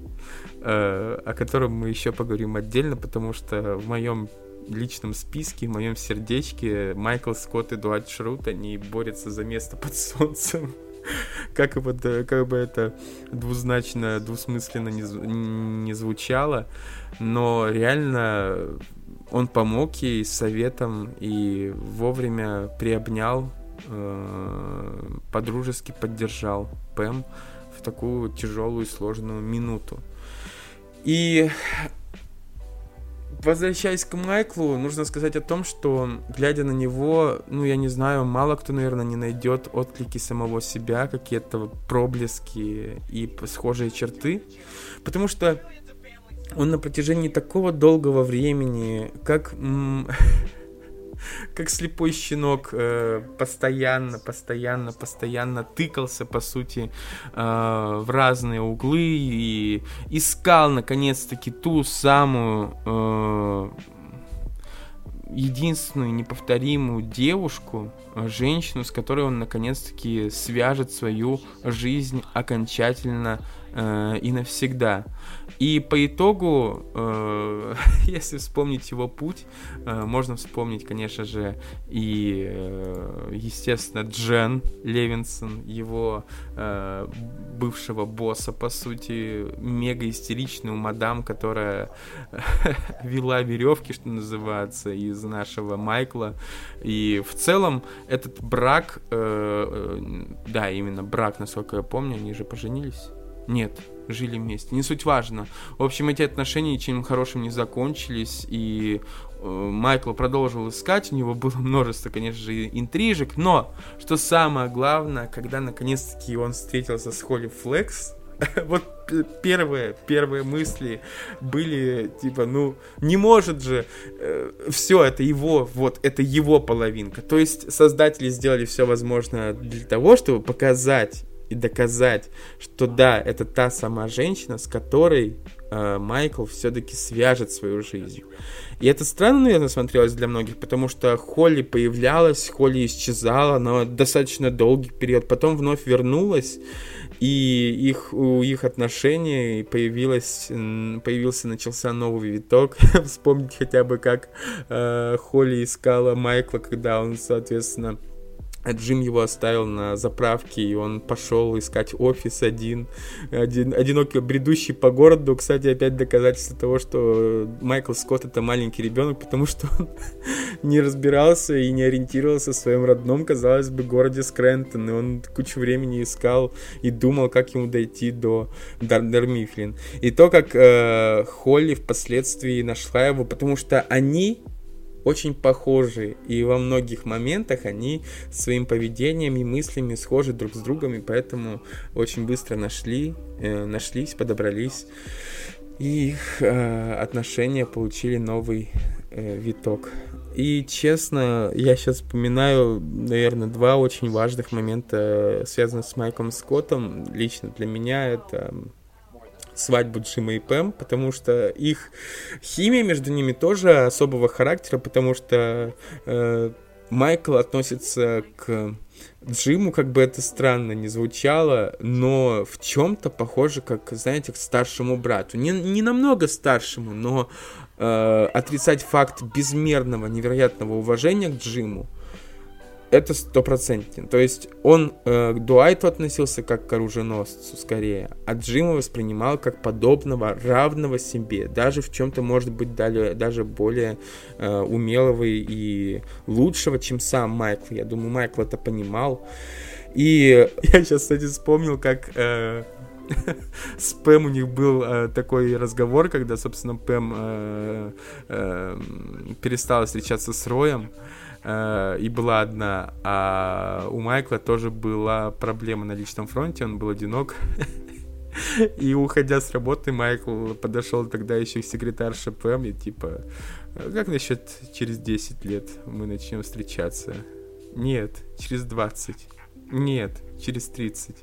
о котором мы еще поговорим отдельно, потому что в моем личном списке, в моем сердечке Майкл Скотт и Дуайт Шрут, они борются за место под солнцем. Как, бы, как бы это двузначно, двусмысленно не, не звучало, но реально он помог ей советом и вовремя приобнял, э, подружески поддержал Пэм в такую тяжелую и сложную минуту. И возвращаясь к Майклу, нужно сказать о том, что, глядя на него, ну, я не знаю, мало кто, наверное, не найдет отклики самого себя, какие-то проблески и схожие черты, потому что он на протяжении такого долгого времени, как... как слепой щенок э, постоянно, постоянно, постоянно тыкался, по сути, э, в разные углы и искал, наконец-таки, ту самую э, единственную неповторимую девушку, женщину, с которой он наконец-таки свяжет свою жизнь окончательно э, и навсегда. И по итогу, э, если вспомнить его путь, э, можно вспомнить, конечно же, и, э, естественно, Джен Левинсон, его э, бывшего босса, по сути, мега истеричную мадам, которая вела веревки, что называется, из нашего Майкла. И в целом этот брак, э, э, да, именно брак, насколько я помню, они же поженились. Нет, жили вместе. Не суть важно. В общем, эти отношения ничем хорошим не закончились, и э, Майкл продолжил искать, у него было множество, конечно же, интрижек, но, что самое главное, когда наконец-таки он встретился с Холли Флекс, вот первые, первые мысли были типа, ну, не может же, э, все, это его, вот, это его половинка. То есть создатели сделали все возможное для того, чтобы показать и доказать, что да, это та сама женщина, с которой э, Майкл все-таки свяжет свою жизнь. И это странно, наверное, смотрелось для многих, потому что Холли появлялась, Холли исчезала на достаточно долгий период, потом вновь вернулась, и их, у их отношений появилась, появился, начался новый виток. Вспомнить хотя бы, как э, Холли искала Майкла, когда он, соответственно, Джим его оставил на заправке, и он пошел искать офис один, один одинокий, бредущий по городу. Кстати, опять доказательство того, что Майкл Скотт это маленький ребенок, потому что он не разбирался и не ориентировался в своем родном, казалось бы, городе Скрентон. И он кучу времени искал и думал, как ему дойти до Дардер Мифлин. И то, как э, Холли впоследствии нашла его, потому что они очень похожи, и во многих моментах они своим поведением и мыслями схожи друг с другом, и поэтому очень быстро нашли, э, нашлись, подобрались, и их э, отношения получили новый э, виток. И честно, я сейчас вспоминаю, наверное, два очень важных момента, связанных с Майком Скоттом. Лично для меня это свадьбу Джима и Пэм, потому что их химия между ними тоже особого характера, потому что э, Майкл относится к Джиму, как бы это странно не звучало, но в чем-то похоже, как, знаете, к старшему брату. Не, не намного старшему, но э, отрицать факт безмерного, невероятного уважения к Джиму – это стопроцентно. То есть он э, к Дуайту относился как к оруженосцу скорее, а Джима воспринимал как подобного, равного себе, даже в чем-то может быть далее, даже более э, умелого и лучшего, чем сам Майкл. Я думаю, Майкл это понимал. И я сейчас, кстати, вспомнил, как э, с Пэм у них был э, такой разговор, когда, собственно, Пэм э, э, перестала встречаться с Роем. И была одна. А у Майкла тоже была проблема на личном фронте, он был одинок. И уходя с работы, Майкл подошел тогда еще к секретарше Пэм и типа, как насчет через 10 лет мы начнем встречаться? Нет, через 20. Нет, через 30.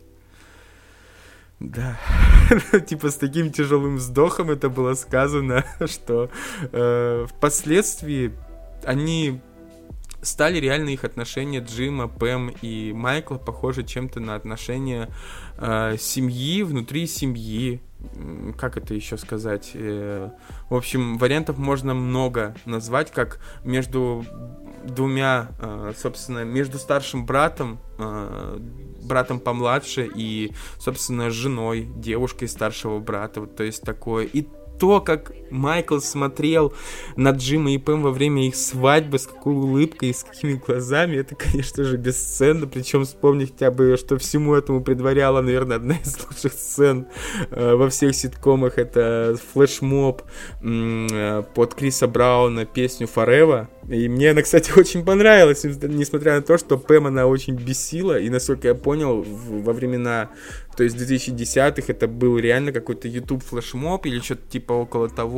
Да, типа с таким тяжелым вздохом это было сказано, что э, впоследствии они стали реально их отношения Джима, Пэм и Майкла похожи чем-то на отношения э, семьи внутри семьи. Как это еще сказать? Э, в общем, вариантов можно много назвать, как между двумя, э, собственно, между старшим братом, э, братом помладше и, собственно, женой, девушкой старшего брата. Вот, то есть такое. И то, как Майкл смотрел на Джима и Пэм во время их свадьбы, с какой улыбкой и с какими глазами, это, конечно же, бесценно. Причем вспомни хотя бы, что всему этому предваряла, наверное, одна из лучших сцен э, во всех ситкомах. Это флешмоб э, под Криса Брауна песню Forever. И мне она, кстати, очень понравилась, несмотря на то, что Пэм она очень бесила. И, насколько я понял, во времена то есть в 2010-х это был реально какой-то YouTube флешмоб или что-то типа около того,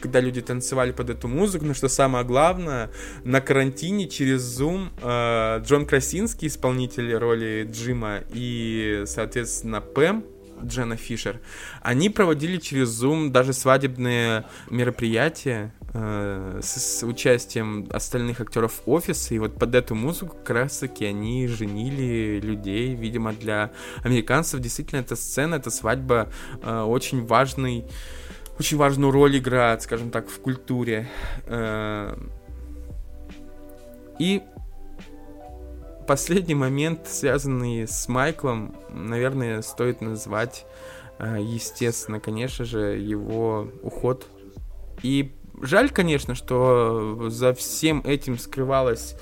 когда люди танцевали под эту музыку. Но что самое главное, на карантине через Zoom э, Джон Красинский, исполнитель роли Джима, и, соответственно, Пэм, Джена Фишер, они проводили через Zoom даже свадебные мероприятия э, с, с участием остальных актеров офиса, и вот под эту музыку как они женили людей, видимо, для американцев действительно эта сцена, эта свадьба э, очень важный, очень важную роль играет, скажем так, в культуре. Э, и последний момент, связанный с Майклом, наверное, стоит назвать, э, естественно, конечно же, его уход. И жаль, конечно, что за всем этим скрывалось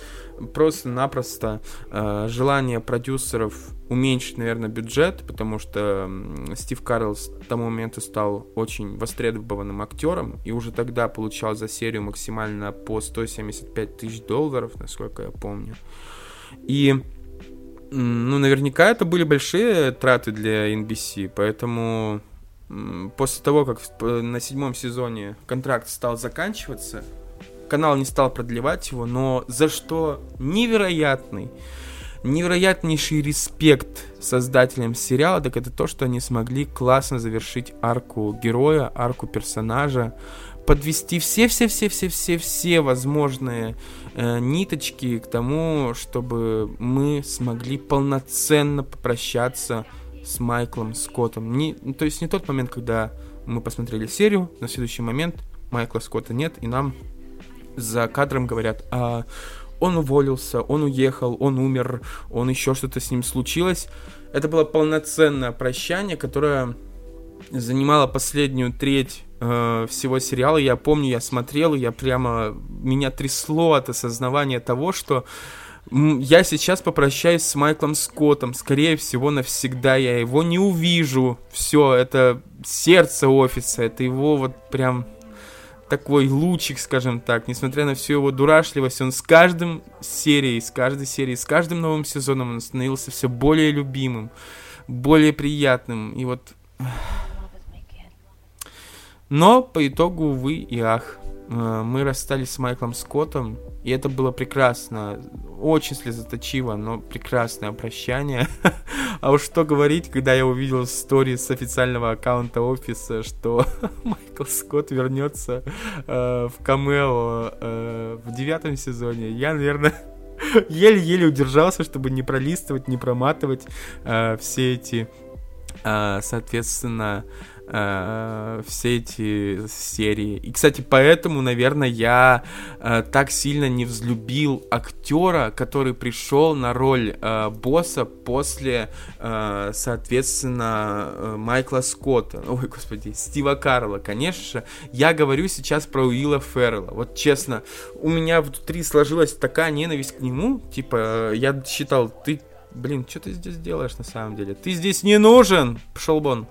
просто-напросто э, желание продюсеров уменьшить, наверное, бюджет, потому что Стив Карлс к тому моменту стал очень востребованным актером и уже тогда получал за серию максимально по 175 тысяч долларов, насколько я помню. И, ну, наверняка это были большие траты для NBC, поэтому после того, как на седьмом сезоне контракт стал заканчиваться, канал не стал продлевать его, но за что невероятный, невероятнейший респект создателям сериала, так это то, что они смогли классно завершить арку героя, арку персонажа, подвести все-все-все-все-все-все возможные э, ниточки к тому, чтобы мы смогли полноценно попрощаться с Майклом Скоттом. Не, ну, то есть не тот момент, когда мы посмотрели серию, на следующий момент Майкла Скотта нет, и нам за кадром говорят, а он уволился, он уехал, он умер, он еще что-то с ним случилось. Это было полноценное прощание, которое занимало последнюю треть э, всего сериала. Я помню, я смотрел, я прямо меня трясло от осознавания того, что я сейчас попрощаюсь с Майклом Скоттом. Скорее всего, навсегда я его не увижу. Все, это сердце офиса, это его вот прям такой лучик, скажем так, несмотря на всю его дурашливость, он с каждым серией, с каждой серией, с каждым новым сезоном он становился все более любимым, более приятным. И вот но по итогу, увы и ах, мы расстались с Майклом Скоттом, и это было прекрасно, очень слезоточиво, но прекрасное прощание. а уж что говорить, когда я увидел истории с официального аккаунта офиса, что Майкл Скотт вернется э, в камео э, в девятом сезоне, я, наверное, еле-еле удержался, чтобы не пролистывать, не проматывать э, все эти, э, соответственно, э, все эти серии. И, кстати, поэтому, наверное, я э, так сильно не взлюбил актера, который пришел на роль э, босса после, э, соответственно, э, Майкла Скотта. Ой, господи, Стива Карла, конечно же. Я говорю сейчас про Уилла Феррелла. Вот честно, у меня внутри сложилась такая ненависть к нему. Типа, я считал, ты Блин, что ты здесь делаешь на самом деле? Ты здесь не нужен, пошел вон.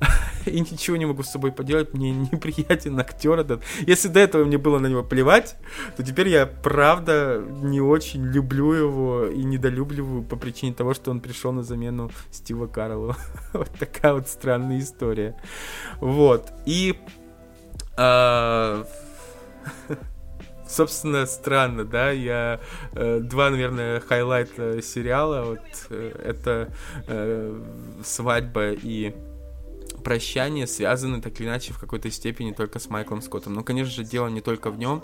и ничего не могу с собой поделать, мне неприятен актер этот. Если до этого мне было на него плевать, то теперь я правда не очень люблю его и недолюбливаю по причине того, что он пришел на замену Стива Карла. вот такая вот странная история. Вот. И... А, собственно, странно, да, я э, два, наверное, хайлайта сериала, вот э, это э, свадьба и прощания связаны так или иначе в какой-то степени только с Майклом Скоттом. Но, конечно же, дело не только в нем.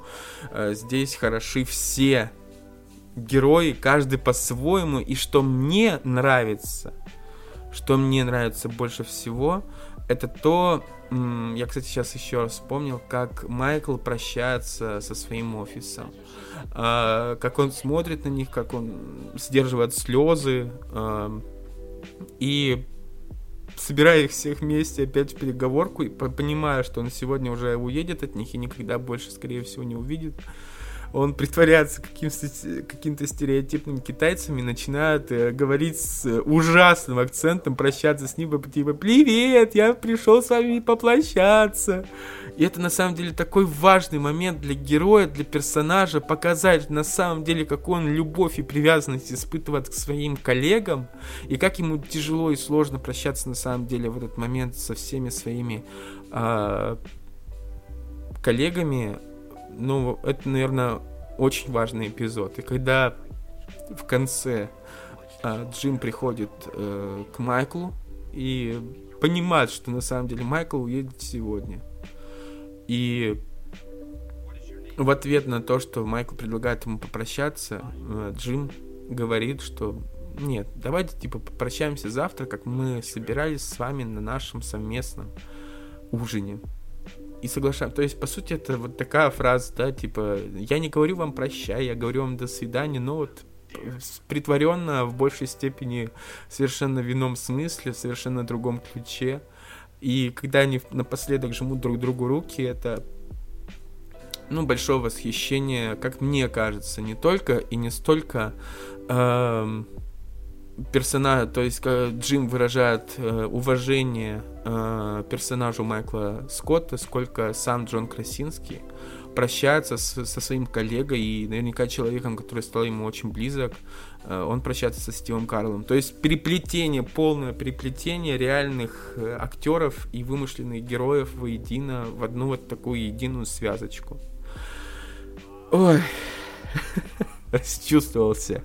Э, здесь хороши все герои, каждый по-своему. И что мне нравится, что мне нравится больше всего, это то, я, кстати, сейчас еще раз вспомнил, как Майкл прощается со своим офисом. А, как он смотрит на них, как он сдерживает слезы. И собирая их всех вместе опять в переговорку, и понимая, что он сегодня уже уедет от них и никогда больше, скорее всего, не увидит, он притворяется каким-то, каким-то стереотипным китайцем и начинает э, говорить с ужасным акцентом, прощаться с ним, типа «Привет, я пришел с вами попрощаться». И это на самом деле такой важный момент для героя, для персонажа, показать на самом деле, какую он любовь и привязанность испытывает к своим коллегам, и как ему тяжело и сложно прощаться на самом деле в этот момент со всеми своими э, коллегами, ну, это, наверное, очень важный эпизод. И когда в конце э, Джим приходит э, к Майклу и понимает, что на самом деле Майкл уедет сегодня. И в ответ на то, что Майкл предлагает ему попрощаться, э, Джим говорит, что нет, давайте типа попрощаемся завтра, как мы собирались с вами на нашем совместном ужине и соглашаем. То есть, по сути, это вот такая фраза, да, типа, я не говорю вам прощай, я говорю вам до свидания, но вот притворенно в большей степени совершенно в ином смысле, в совершенно другом ключе. И когда они напоследок жмут друг другу руки, это ну, большое восхищение, как мне кажется, не только и не столько эм, персонажа, то есть Джим выражает э, уважение э, персонажу Майкла Скотта, сколько сам Джон Красинский прощается с, со своим коллегой и наверняка человеком, который стал ему очень близок, э, он прощается со Стивом Карлом. То есть переплетение, полное переплетение реальных э, актеров и вымышленных героев воедино в одну вот такую единую связочку. Ой, расчувствовался.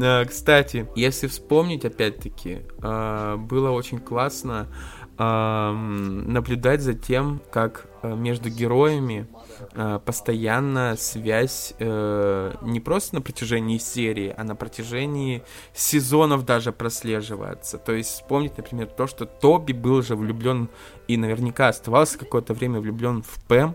Э, кстати, если вспомнить, опять-таки, э, было очень классно наблюдать за тем, как э, между героями постоянно связь не просто на протяжении серии, а на протяжении сезонов даже прослеживается. То есть вспомнить, например, то, что Тоби был же влюблен и наверняка оставался какое-то время влюблен в Пэм,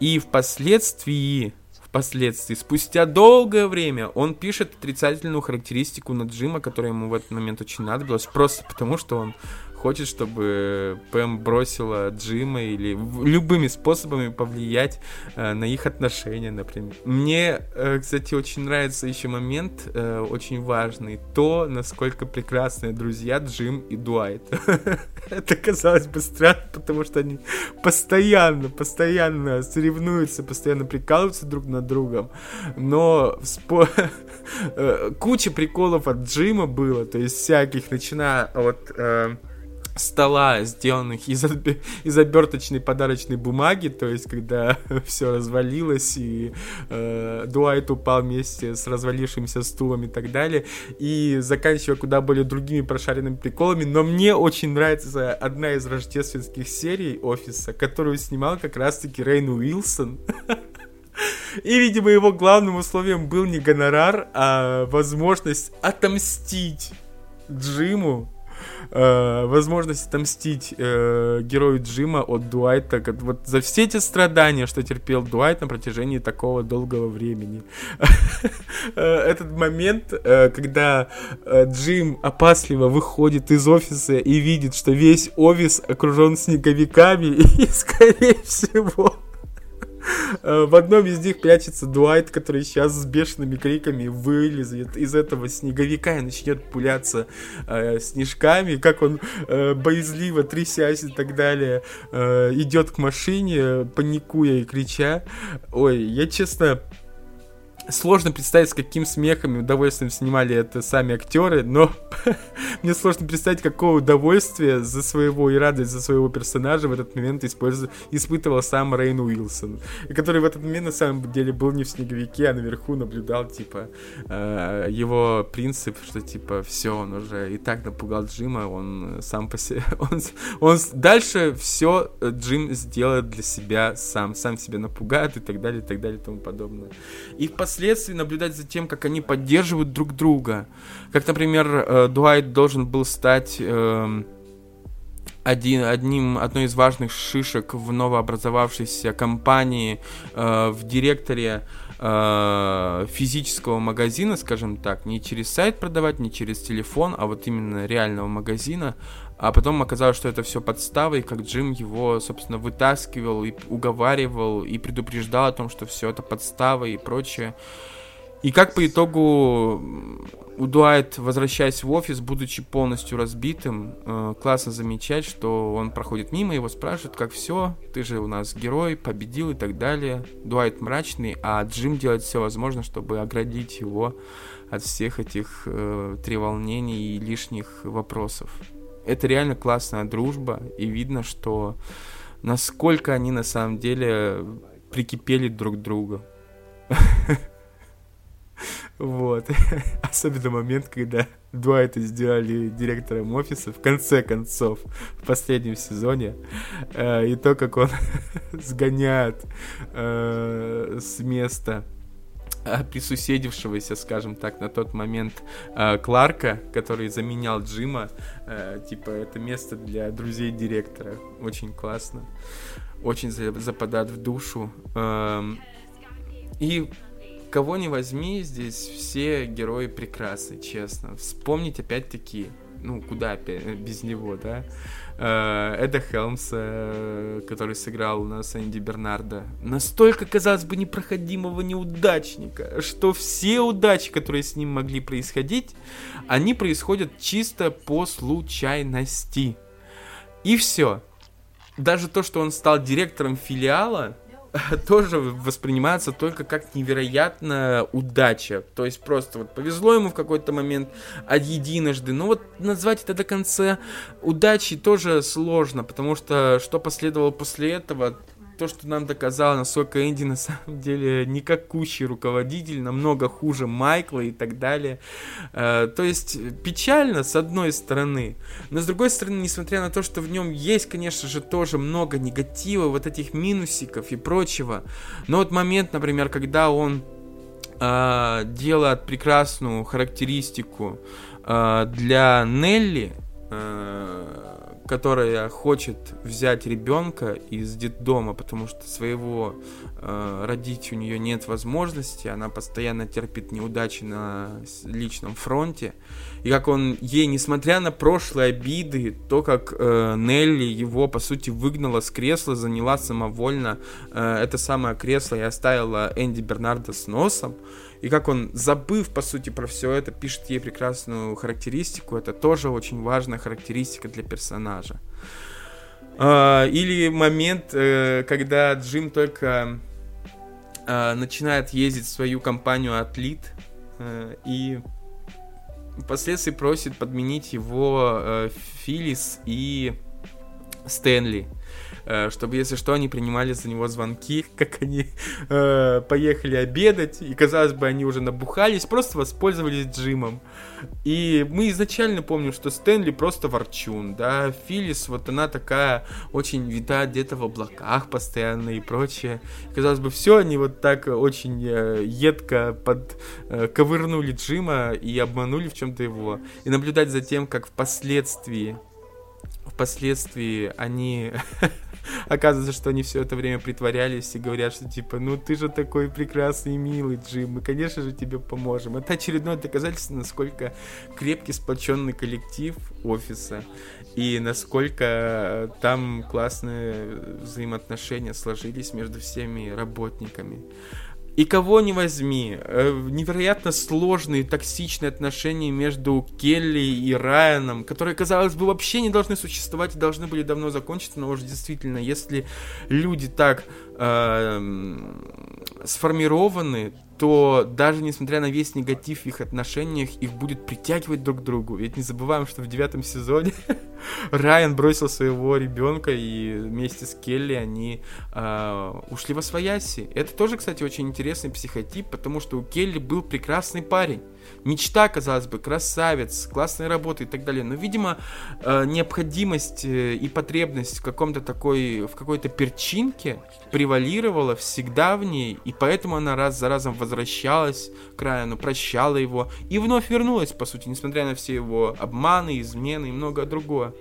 и впоследствии впоследствии. Спустя долгое время он пишет отрицательную характеристику на Джима, которая ему в этот момент очень надобилась, просто потому что он хочет, чтобы Пэм бросила Джима или любыми способами повлиять э, на их отношения, например. Мне, э, кстати, очень нравится еще момент, э, очень важный, то, насколько прекрасные друзья Джим и Дуайт. Это казалось бы странно, потому что они постоянно, постоянно соревнуются, постоянно прикалываются друг над другом, но. Э, куча приколов от Джима было, то есть всяких, начиная от э, стола, сделанных из, из оберточной подарочной бумаги, то есть когда все развалилось и э, Дуайт упал вместе с развалившимся стулом и так далее, и заканчивая куда более другими прошаренными приколами, но мне очень нравится одна из рождественских серий Офиса, которую снимал как раз-таки Рейн Уилсон. И, видимо, его главным условием был не гонорар, а возможность отомстить Джиму э, возможность отомстить э, герою Джима от Дуайта, как, вот за все эти страдания, что терпел Дуайт на протяжении такого долгого времени. Э, этот момент, э, когда Джим опасливо выходит из офиса и видит, что весь офис окружен снеговиками, и, скорее всего, в одном из них прячется Дуайт, который сейчас с бешеными криками вылезет из этого снеговика и начнет пуляться э, снежками, как он э, боязливо, трясясь и так далее, э, идет к машине, паникуя и крича. Ой, я честно Сложно представить, с каким смехом и удовольствием снимали это сами актеры, но мне сложно представить, какое удовольствие за своего и радость за своего персонажа в этот момент использовал, испытывал сам Рейн Уилсон, который в этот момент на самом деле был не в снеговике, а наверху наблюдал, типа, э, его принцип, что, типа, все, он уже и так напугал Джима, он сам по себе, он, он дальше все Джим сделает для себя сам, сам себя напугает и так далее, и так далее, и тому подобное. И в впоследствии наблюдать за тем, как они поддерживают друг друга. Как, например, э, Дуайт должен был стать... Э, один, одним, одной из важных шишек в новообразовавшейся компании, э, в директоре э, физического магазина, скажем так, не через сайт продавать, не через телефон, а вот именно реального магазина. А потом оказалось, что это все подстава, и как Джим его, собственно, вытаскивал и уговаривал, и предупреждал о том, что все это подстава и прочее. И как по итогу у Дуайт, возвращаясь в офис, будучи полностью разбитым, э, классно замечать, что он проходит мимо, его спрашивают, как все, ты же у нас герой, победил и так далее. Дуайт мрачный, а Джим делает все возможное, чтобы оградить его от всех этих э, треволнений и лишних вопросов. Это реально классная дружба, и видно, что насколько они на самом деле прикипели друг к другу. Вот. Особенно момент, когда Дуайта сделали директором офиса в конце концов, в последнем сезоне. Э, и то, как он сгоняет э, с места присуседившегося, скажем так, на тот момент э, Кларка, который заменял Джима. Э, типа, это место для друзей директора. Очень классно. Очень западает в душу. Э, и кого не возьми, здесь все герои прекрасны, честно. Вспомнить опять-таки, ну, куда без него, да? Э, Эда Хелмса, э, который сыграл у нас Энди Бернарда. Настолько, казалось бы, непроходимого неудачника, что все удачи, которые с ним могли происходить, они происходят чисто по случайности. И все. Даже то, что он стал директором филиала, тоже воспринимается только как невероятная удача. То есть просто вот повезло ему в какой-то момент от единожды. Но вот назвать это до конца удачей тоже сложно, потому что что последовало после этого, то, что нам доказало, насколько Энди на самом деле никакущий руководитель, намного хуже Майкла и так далее. Э, то есть печально с одной стороны, но с другой стороны, несмотря на то, что в нем есть, конечно же, тоже много негатива, вот этих минусиков и прочего, но вот момент, например, когда он э, делает прекрасную характеристику э, для Нелли, которая хочет взять ребенка из детдома, потому что своего э, родить у нее нет возможности, она постоянно терпит неудачи на личном фронте, и как он ей, несмотря на прошлые обиды, то, как э, Нелли его, по сути, выгнала с кресла, заняла самовольно э, это самое кресло и оставила Энди Бернарда с носом, и как он, забыв, по сути, про все это, пишет ей прекрасную характеристику, это тоже очень важная характеристика для персонажа. А, или момент, э, когда Джим только а, начинает ездить в свою компанию Атлит э, и впоследствии просит подменить его э, Филлис и Стэнли. Э, чтобы, если что, они принимали за него звонки, как они э, поехали обедать, и, казалось бы, они уже набухались, просто воспользовались Джимом. И мы изначально помним, что Стэнли просто ворчун, да, Филлис, вот она такая очень витает где-то в облаках постоянно и прочее. Казалось бы, все они вот так очень э, едко под э, ковырнули Джима и обманули в чем-то его. И наблюдать за тем, как впоследствии впоследствии они оказывается, что они все это время притворялись и говорят, что типа, ну ты же такой прекрасный и милый, Джим, мы, конечно же, тебе поможем. Это очередное доказательство, насколько крепкий, сплоченный коллектив офиса и насколько там классные взаимоотношения сложились между всеми работниками. И кого не возьми, э, невероятно сложные токсичные отношения между Келли и Райаном, которые, казалось бы, вообще не должны существовать и должны были давно закончиться, но уже действительно, если люди так э, сформированы, то даже несмотря на весь негатив в их отношениях, их будет притягивать друг к другу. Ведь не забываем, что в девятом сезоне Райан бросил своего ребенка, и вместе с Келли они э, ушли во свояси. Это тоже, кстати, очень интересный психотип, потому что у Келли был прекрасный парень мечта, казалось бы, красавец, классная работа и так далее. Но, видимо, э, необходимость э, и потребность в каком-то такой, в какой-то перчинке превалировала всегда в ней, и поэтому она раз за разом возвращалась к Райану, прощала его и вновь вернулась, по сути, несмотря на все его обманы, измены и многое другое.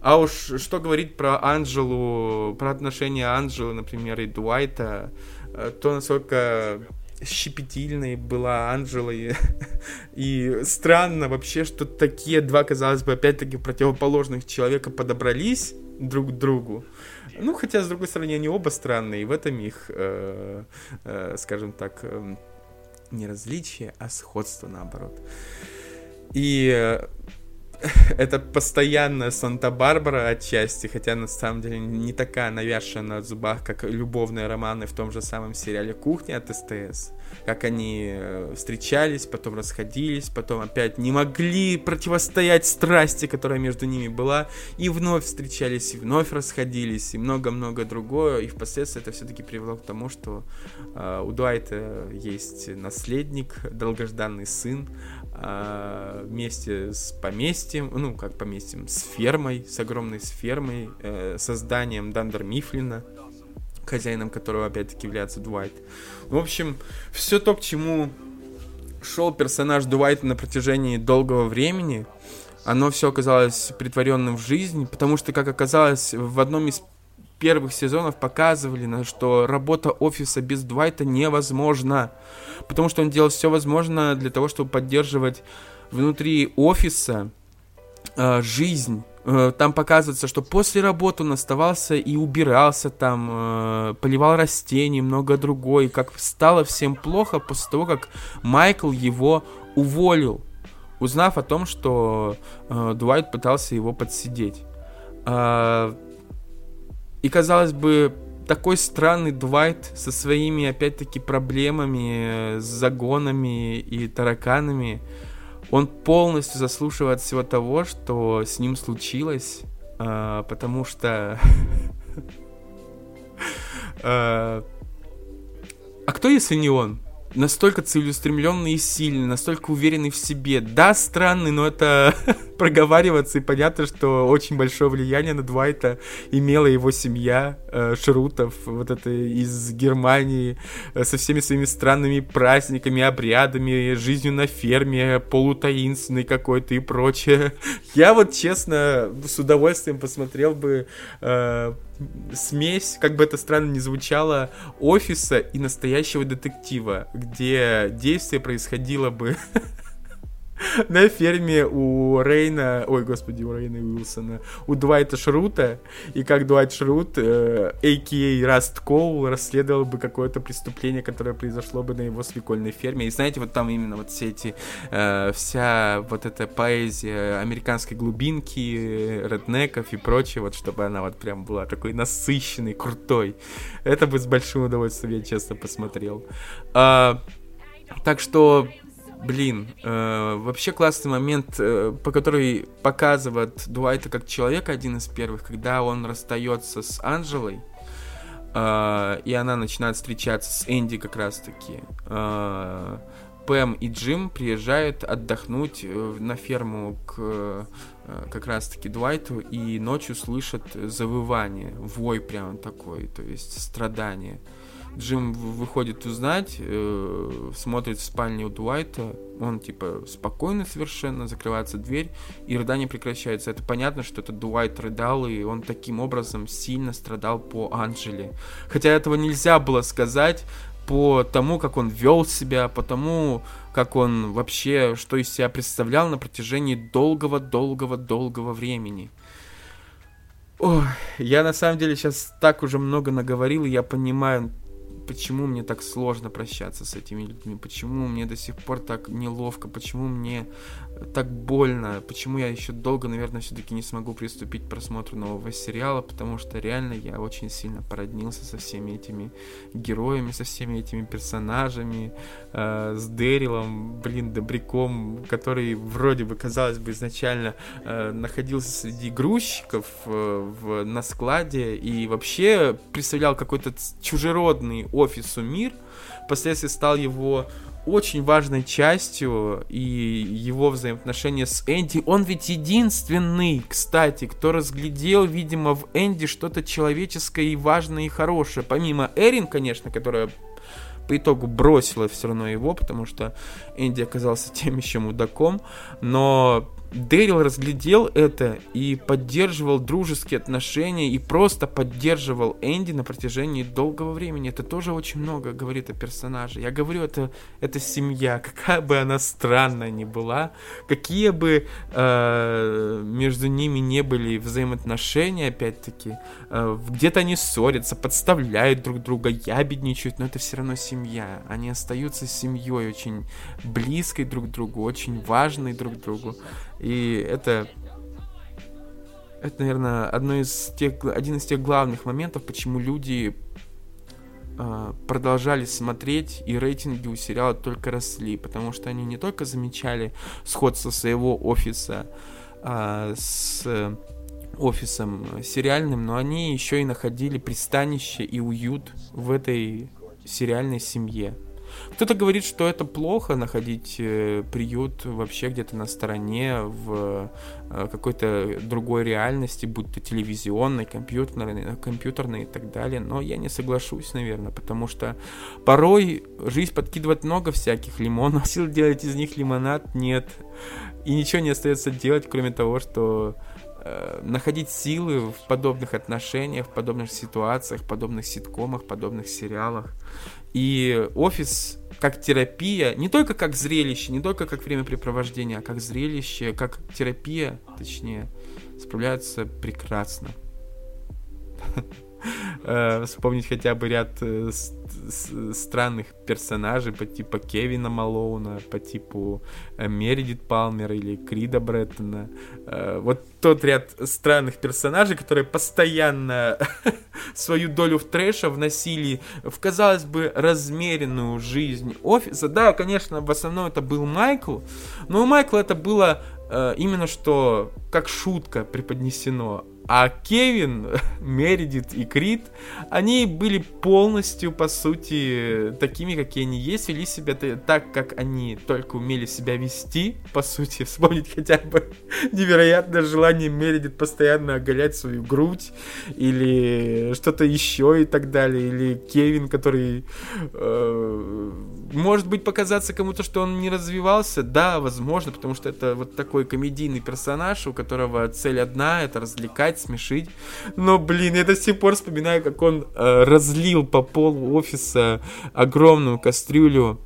А уж что говорить про Анджелу, про отношения Анджелы, например, и Дуайта, э, то насколько щепетильной была Анджела и, и странно вообще, что такие два, казалось бы, опять-таки противоположных человека подобрались друг к другу. Ну, хотя, с другой стороны, они оба странные, и в этом их, э, э, скажем так, э, не различие, а сходство наоборот. И э, это постоянная Санта-Барбара отчасти, хотя на самом деле не такая навязшая на зубах, как любовные романы в том же самом сериале «Кухня» от СТС. Как они э, встречались, потом расходились, потом опять не могли противостоять страсти, которая между ними была, и вновь встречались, и вновь расходились, и много-много другое, и впоследствии это все-таки привело к тому, что э, у Дуайта есть наследник, долгожданный сын, э, вместе с поместьем, ну, как поместьем, с фермой, с огромной с фермой, э, созданием Дандер Мифлина, хозяином которого опять-таки является Дуайт. В общем, все то, к чему шел персонаж Дуайта на протяжении долгого времени, оно все оказалось притворенным в жизнь, потому что, как оказалось, в одном из первых сезонов показывали, что работа офиса без Дуайта невозможна. Потому что он делал все возможное для того, чтобы поддерживать внутри офиса э, жизнь. Э, там показывается, что после работы он оставался и убирался там, э, поливал растения, много другой. Как стало всем плохо после того, как Майкл его уволил, узнав о том, что э, Дуайт пытался его подсидеть. Э, и, казалось бы, такой странный Двайт со своими, опять-таки, проблемами, с загонами и тараканами, он полностью заслушивает всего того, что с ним случилось, э, потому что... Э, а кто, если не он? настолько целеустремленный и сильный, настолько уверенный в себе. Да, странный, но это проговариваться, и понятно, что очень большое влияние на Двайта имела его семья э, Шрутов, вот это из Германии, э, со всеми своими странными праздниками, обрядами, жизнью на ферме, полутаинственной какой-то и прочее. Я вот, честно, с удовольствием посмотрел бы э, смесь, как бы это странно ни звучало, офиса и настоящего детектива, где действие происходило бы на ферме у Рейна, ой, господи, у Рейна Уилсона, у Дуайта Шрута, и как Дуайт Шрут, э, а.к.а. Раст Коул, расследовал бы какое-то преступление, которое произошло бы на его свекольной ферме. И знаете, вот там именно вот все эти, э, вся вот эта поэзия американской глубинки, реднеков и прочее, вот чтобы она вот прям была такой насыщенной, крутой. Это бы с большим удовольствием я честно посмотрел. А, так что Блин, э, вообще классный момент, э, по который показывает Дуайта как человека один из первых, когда он расстается с Анжелой, э, и она начинает встречаться с Энди как раз-таки. Э, Пэм и Джим приезжают отдохнуть э, на ферму к э, как раз-таки Дуайту и ночью слышат завывание, вой прям такой, то есть страдание. Джим выходит узнать, э, смотрит в спальне у Дуайта, он типа спокойно совершенно, закрывается дверь, и рыдание прекращается. Это понятно, что это Дуайт рыдал, и он таким образом сильно страдал по Анджеле. Хотя этого нельзя было сказать по тому, как он вел себя, по тому, как он вообще, что из себя представлял на протяжении долгого-долгого-долгого времени. Ой, я на самом деле сейчас так уже много наговорил, и я понимаю, почему мне так сложно прощаться с этими людьми, почему мне до сих пор так неловко, почему мне так больно, почему я еще долго, наверное, все-таки не смогу приступить к просмотру нового сериала, потому что реально я очень сильно породнился со всеми этими героями, со всеми этими персонажами, э, с Дэрилом, блин, Добряком, который вроде бы, казалось бы, изначально э, находился среди грузчиков э, в, на складе и вообще представлял какой-то чужеродный офису мир, впоследствии стал его очень важной частью и его взаимоотношения с Энди. Он ведь единственный, кстати, кто разглядел, видимо, в Энди что-то человеческое и важное и хорошее. Помимо Эрин, конечно, которая по итогу бросила все равно его, потому что Энди оказался тем еще мудаком. Но Дэрил разглядел это и поддерживал дружеские отношения и просто поддерживал Энди на протяжении долгого времени. Это тоже очень много говорит о персонаже. Я говорю, это, это семья, какая бы она странная ни была, какие бы э, между ними не были взаимоотношения, опять-таки, э, где-то они ссорятся, подставляют друг друга, ябедничают, но это все равно семья. Они остаются семьей очень близкой друг к другу, очень важной друг другу. И это, это, наверное, одно из тех, один из тех главных моментов, почему люди э, продолжали смотреть, и рейтинги у сериала только росли, потому что они не только замечали сходство своего офиса э, с офисом сериальным, но они еще и находили пристанище и уют в этой сериальной семье. Кто-то говорит, что это плохо находить э, приют вообще где-то на стороне, в э, какой-то другой реальности, будь то телевизионной, компьютерной, компьютерной и так далее. Но я не соглашусь, наверное, потому что порой жизнь подкидывает много всяких лимонов. Сил делать из них лимонад нет. И ничего не остается делать, кроме того, что э, находить силы в подобных отношениях, в подобных ситуациях, в подобных ситкомах, в подобных сериалах. И офис как терапия, не только как зрелище, не только как времяпрепровождение, а как зрелище, как терапия, точнее, справляются прекрасно. Э, вспомнить хотя бы ряд э, странных персонажей по типу Кевина Малоуна, по типу э, Мередит Палмер или Крида Бреттона. Вот тот ряд странных персонажей, которые постоянно свою долю в трэша вносили в, казалось бы, размеренную жизнь офиса. Да, конечно, в основном это был Майкл, но у Майкла это было именно что как шутка преподнесено. А Кевин, Мередит и Крид, они были полностью, по сути, такими, какие они есть, вели себя так, как они только умели себя вести, по сути, вспомнить хотя бы невероятное желание Мередит постоянно оголять свою грудь, или что-то еще и так далее, или Кевин, который э, может быть показаться кому-то, что он не развивался, да, возможно, потому что это вот такой комедийный персонаж, у которого цель одна, это развлекать, пугать, смешить. Но, блин, я до сих пор вспоминаю, как он э, разлил по полу офиса огромную кастрюлю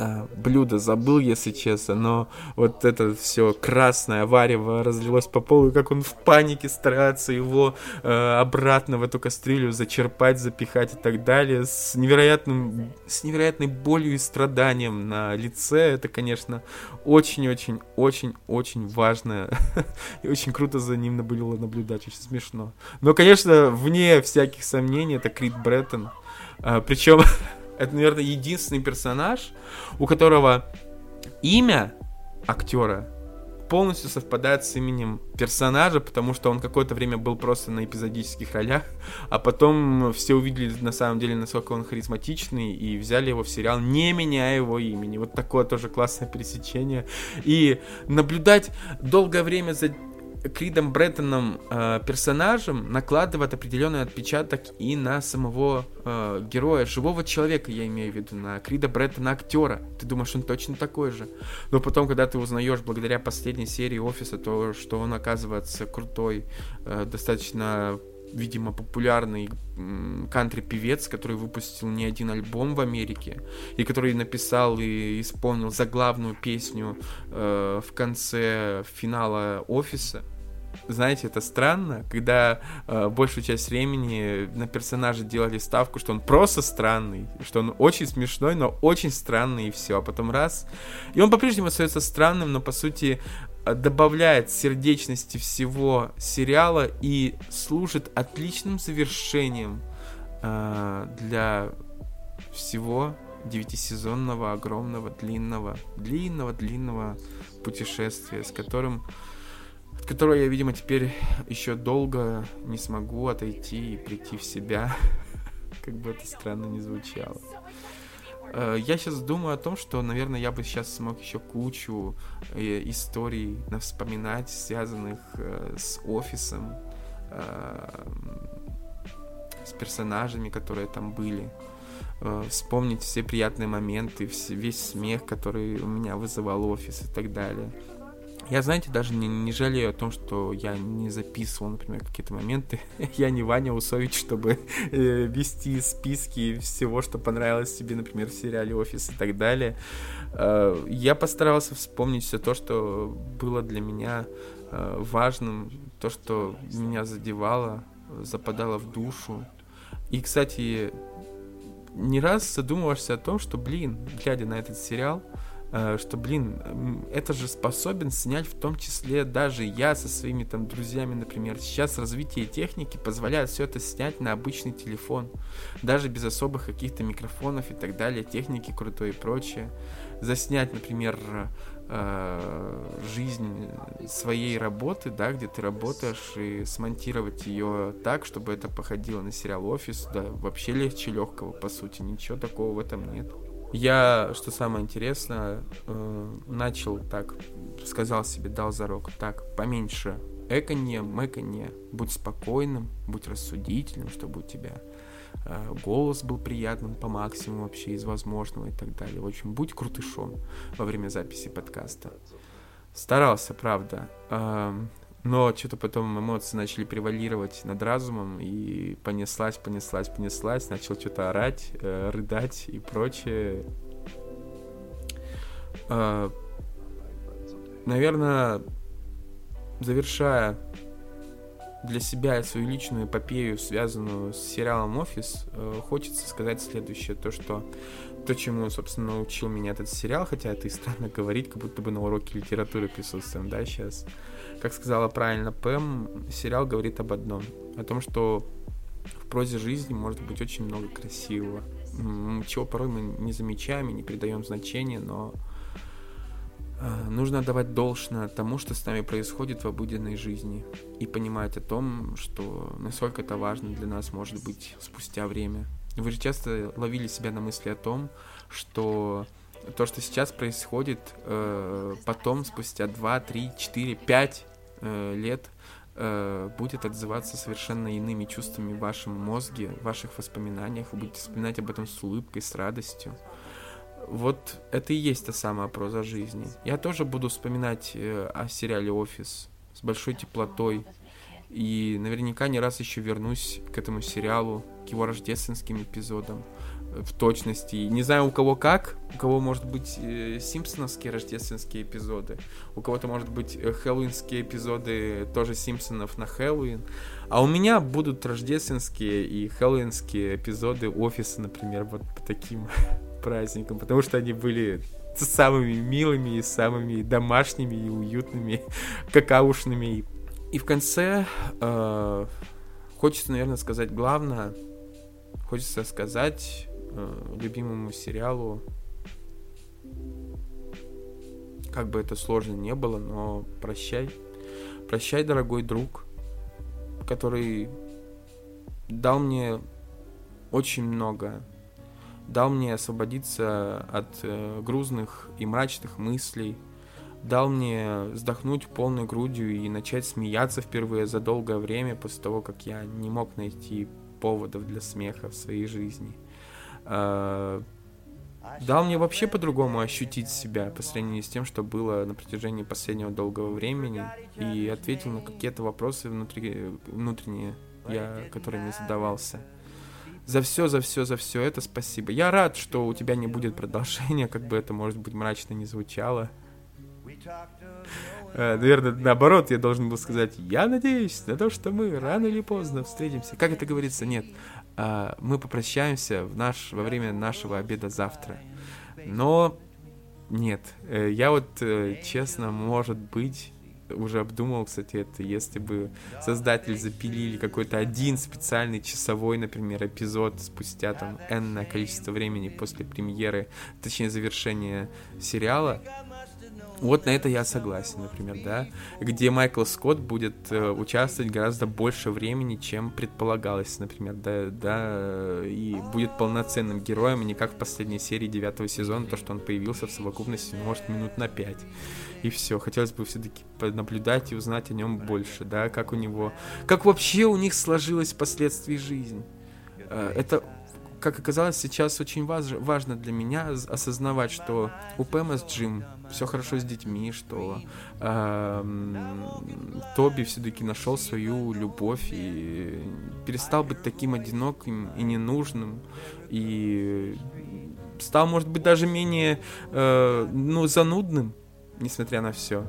а, блюдо забыл, если честно, но вот это все красное варево разлилось по полу, и как он в панике старается его э, обратно в эту кастрюлю зачерпать, запихать и так далее, с невероятным, с невероятной болью и страданием на лице, это, конечно, очень-очень-очень-очень важно, и очень круто за ним было наблюдать, очень смешно. Но, конечно, вне всяких сомнений, это Крид Бреттон, а, причем это, наверное, единственный персонаж, у которого имя актера полностью совпадает с именем персонажа, потому что он какое-то время был просто на эпизодических ролях, а потом все увидели на самом деле, насколько он харизматичный, и взяли его в сериал, не меняя его имени. Вот такое тоже классное пересечение. И наблюдать долгое время за Кридом Бреттоном э, персонажем накладывает определенный отпечаток и на самого э, героя, живого человека, я имею в виду, на Крида Бреттона актера. Ты думаешь, он точно такой же. Но потом, когда ты узнаешь благодаря последней серии офиса, то, что он оказывается крутой, э, достаточно видимо, популярный кантри-певец, который выпустил не один альбом в Америке, и который написал и исполнил заглавную песню э, в конце финала офиса. Знаете, это странно, когда э, большую часть времени на персонажа делали ставку, что он просто странный, что он очень смешной, но очень странный и все. А потом раз. И он по-прежнему остается странным, но по сути добавляет сердечности всего сериала и служит отличным завершением э, для всего девятисезонного, огромного, длинного, длинного, длинного путешествия, с которым от которого я, видимо, теперь еще долго не смогу отойти и прийти в себя, как бы это странно не звучало. Э, я сейчас думаю о том, что, наверное, я бы сейчас смог еще кучу э, историй вспоминать, связанных э, с офисом, с персонажами, которые там были. Вспомнить все приятные моменты, весь смех, который у меня вызывал офис и так далее. Я, знаете, даже не, не жалею о том, что я не записывал, например, какие-то моменты. я не Ваня Усович, чтобы э, вести списки всего, что понравилось тебе, например, в сериале «Офис» и так далее. Э, я постарался вспомнить все то, что было для меня э, важным, то, что меня задевало, западало в душу. И, кстати, не раз задумываешься о том, что, блин, глядя на этот сериал, Э, что, блин, это же способен снять в том числе даже я со своими там друзьями, например. Сейчас развитие техники позволяет все это снять на обычный телефон, даже без особых каких-то микрофонов и так далее, техники крутой и прочее. Заснять, например, э, жизнь своей работы, да, где ты работаешь, и смонтировать ее так, чтобы это походило на сериал «Офис», да, вообще легче легкого, по сути, ничего такого в этом нет. Я, что самое интересное, э, начал так, сказал себе, дал зарок, так, поменьше эконье, мэконье, будь спокойным, будь рассудительным, чтобы у тебя э, голос был приятным по максимуму вообще из возможного и так далее. В общем, будь крутышом во время записи подкаста. Старался, правда. Эм, но что-то потом эмоции начали превалировать над разумом, и понеслась, понеслась, понеслась, начал что-то орать, э, рыдать и прочее. Э, наверное, завершая для себя свою личную эпопею, связанную с сериалом «Офис», э, хочется сказать следующее, то, что то, чему, собственно, научил меня этот сериал, хотя это и странно говорить, как будто бы на уроке литературы присутствуем, да, сейчас, как сказала правильно Пэм, сериал говорит об одном. О том, что в прозе жизни может быть очень много красивого. Чего порой мы не замечаем и не придаем значения, но э, нужно давать должное тому, что с нами происходит в обыденной жизни. И понимать о том, что насколько это важно для нас может быть спустя время. Вы же часто ловили себя на мысли о том, что то, что сейчас происходит, э, потом, спустя 2, 3, 4, 5 э, лет э, будет отзываться совершенно иными чувствами в вашем мозге, в ваших воспоминаниях. Вы будете вспоминать об этом с улыбкой, с радостью. Вот это и есть та самая проза жизни. Я тоже буду вспоминать э, о сериале «Офис» с большой теплотой. И наверняка не раз еще вернусь к этому сериалу, к его рождественским эпизодам в точности. Не знаю, у кого как. У кого, может быть, э, симпсоновские рождественские эпизоды. У кого-то, может быть, э, хэллоуинские эпизоды тоже Симпсонов на Хэллоуин. А у меня будут рождественские и хэллоуинские эпизоды офиса, например, вот по таким праздникам. Потому что они были самыми милыми и самыми домашними и уютными, какаушными. И в конце э, хочется, наверное, сказать главное. Хочется сказать э, любимому сериалу. Как бы это сложно не было, но прощай. Прощай, дорогой друг, который дал мне очень много. Дал мне освободиться от э, грузных и мрачных мыслей. Дал мне вздохнуть полной грудью и начать смеяться впервые за долгое время после того, как я не мог найти поводов для смеха в своей жизни. А, дал мне вообще по-другому ощутить себя по сравнению с тем, что было на протяжении последнего долгого времени, и ответил на какие-то вопросы внутри, внутренние, я, мне задавался. За все, за все, за все это спасибо. Я рад, что у тебя не будет продолжения, как бы это, может быть, мрачно не звучало. Э, наверное, наоборот, я должен был сказать, я надеюсь на то, что мы рано или поздно встретимся. Как это говорится? Нет. А, мы попрощаемся в наш, во время нашего обеда завтра. Но нет. Э, я вот, э, честно, может быть, уже обдумал, кстати, это, если бы создатель запилили какой-то один специальный часовой, например, эпизод спустя там энное количество времени после премьеры, точнее завершения сериала, вот на это я согласен, например, да, где Майкл Скотт будет э, участвовать гораздо больше времени, чем предполагалось, например, да, да, и будет полноценным героем, и не как в последней серии девятого сезона, то, что он появился в совокупности, может, минут на пять. И все. Хотелось бы все-таки наблюдать и узнать о нем больше, да, как у него, как вообще у них сложилась впоследствии жизнь. Э, это как оказалось, сейчас очень важ, важно для меня осознавать, что у ПМС Джим все хорошо с детьми, что э, Тоби все-таки нашел свою любовь и перестал быть таким одиноким и ненужным, и стал, может быть, даже менее э, ну, занудным, несмотря на все.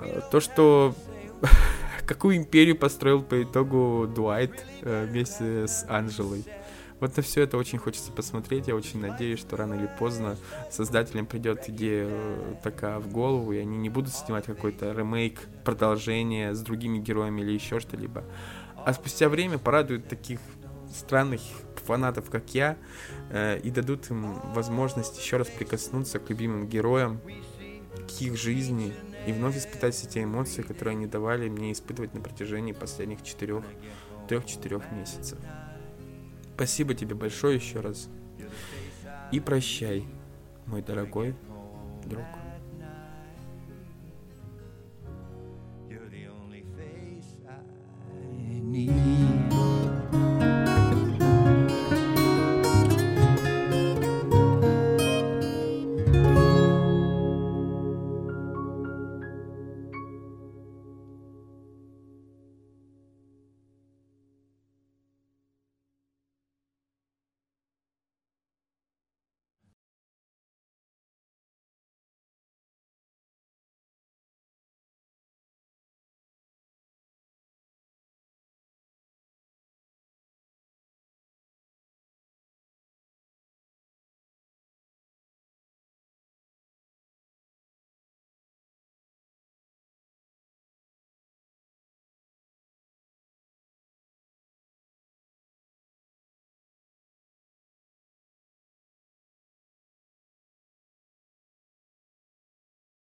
Э, то, что какую империю построил по итогу Дуайт э, вместе с Анжелой. Вот на все это очень хочется посмотреть. Я очень надеюсь, что рано или поздно создателям придет идея э, такая в голову, и они не будут снимать какой-то ремейк, продолжение с другими героями или еще что-либо. А спустя время порадуют таких странных фанатов, как я, э, и дадут им возможность еще раз прикоснуться к любимым героям, к их жизни и вновь испытать все те эмоции, которые они давали мне испытывать на протяжении последних четырех, трех-четырех месяцев. Спасибо тебе большое еще раз. И прощай, мой дорогой друг. You're the only face I need.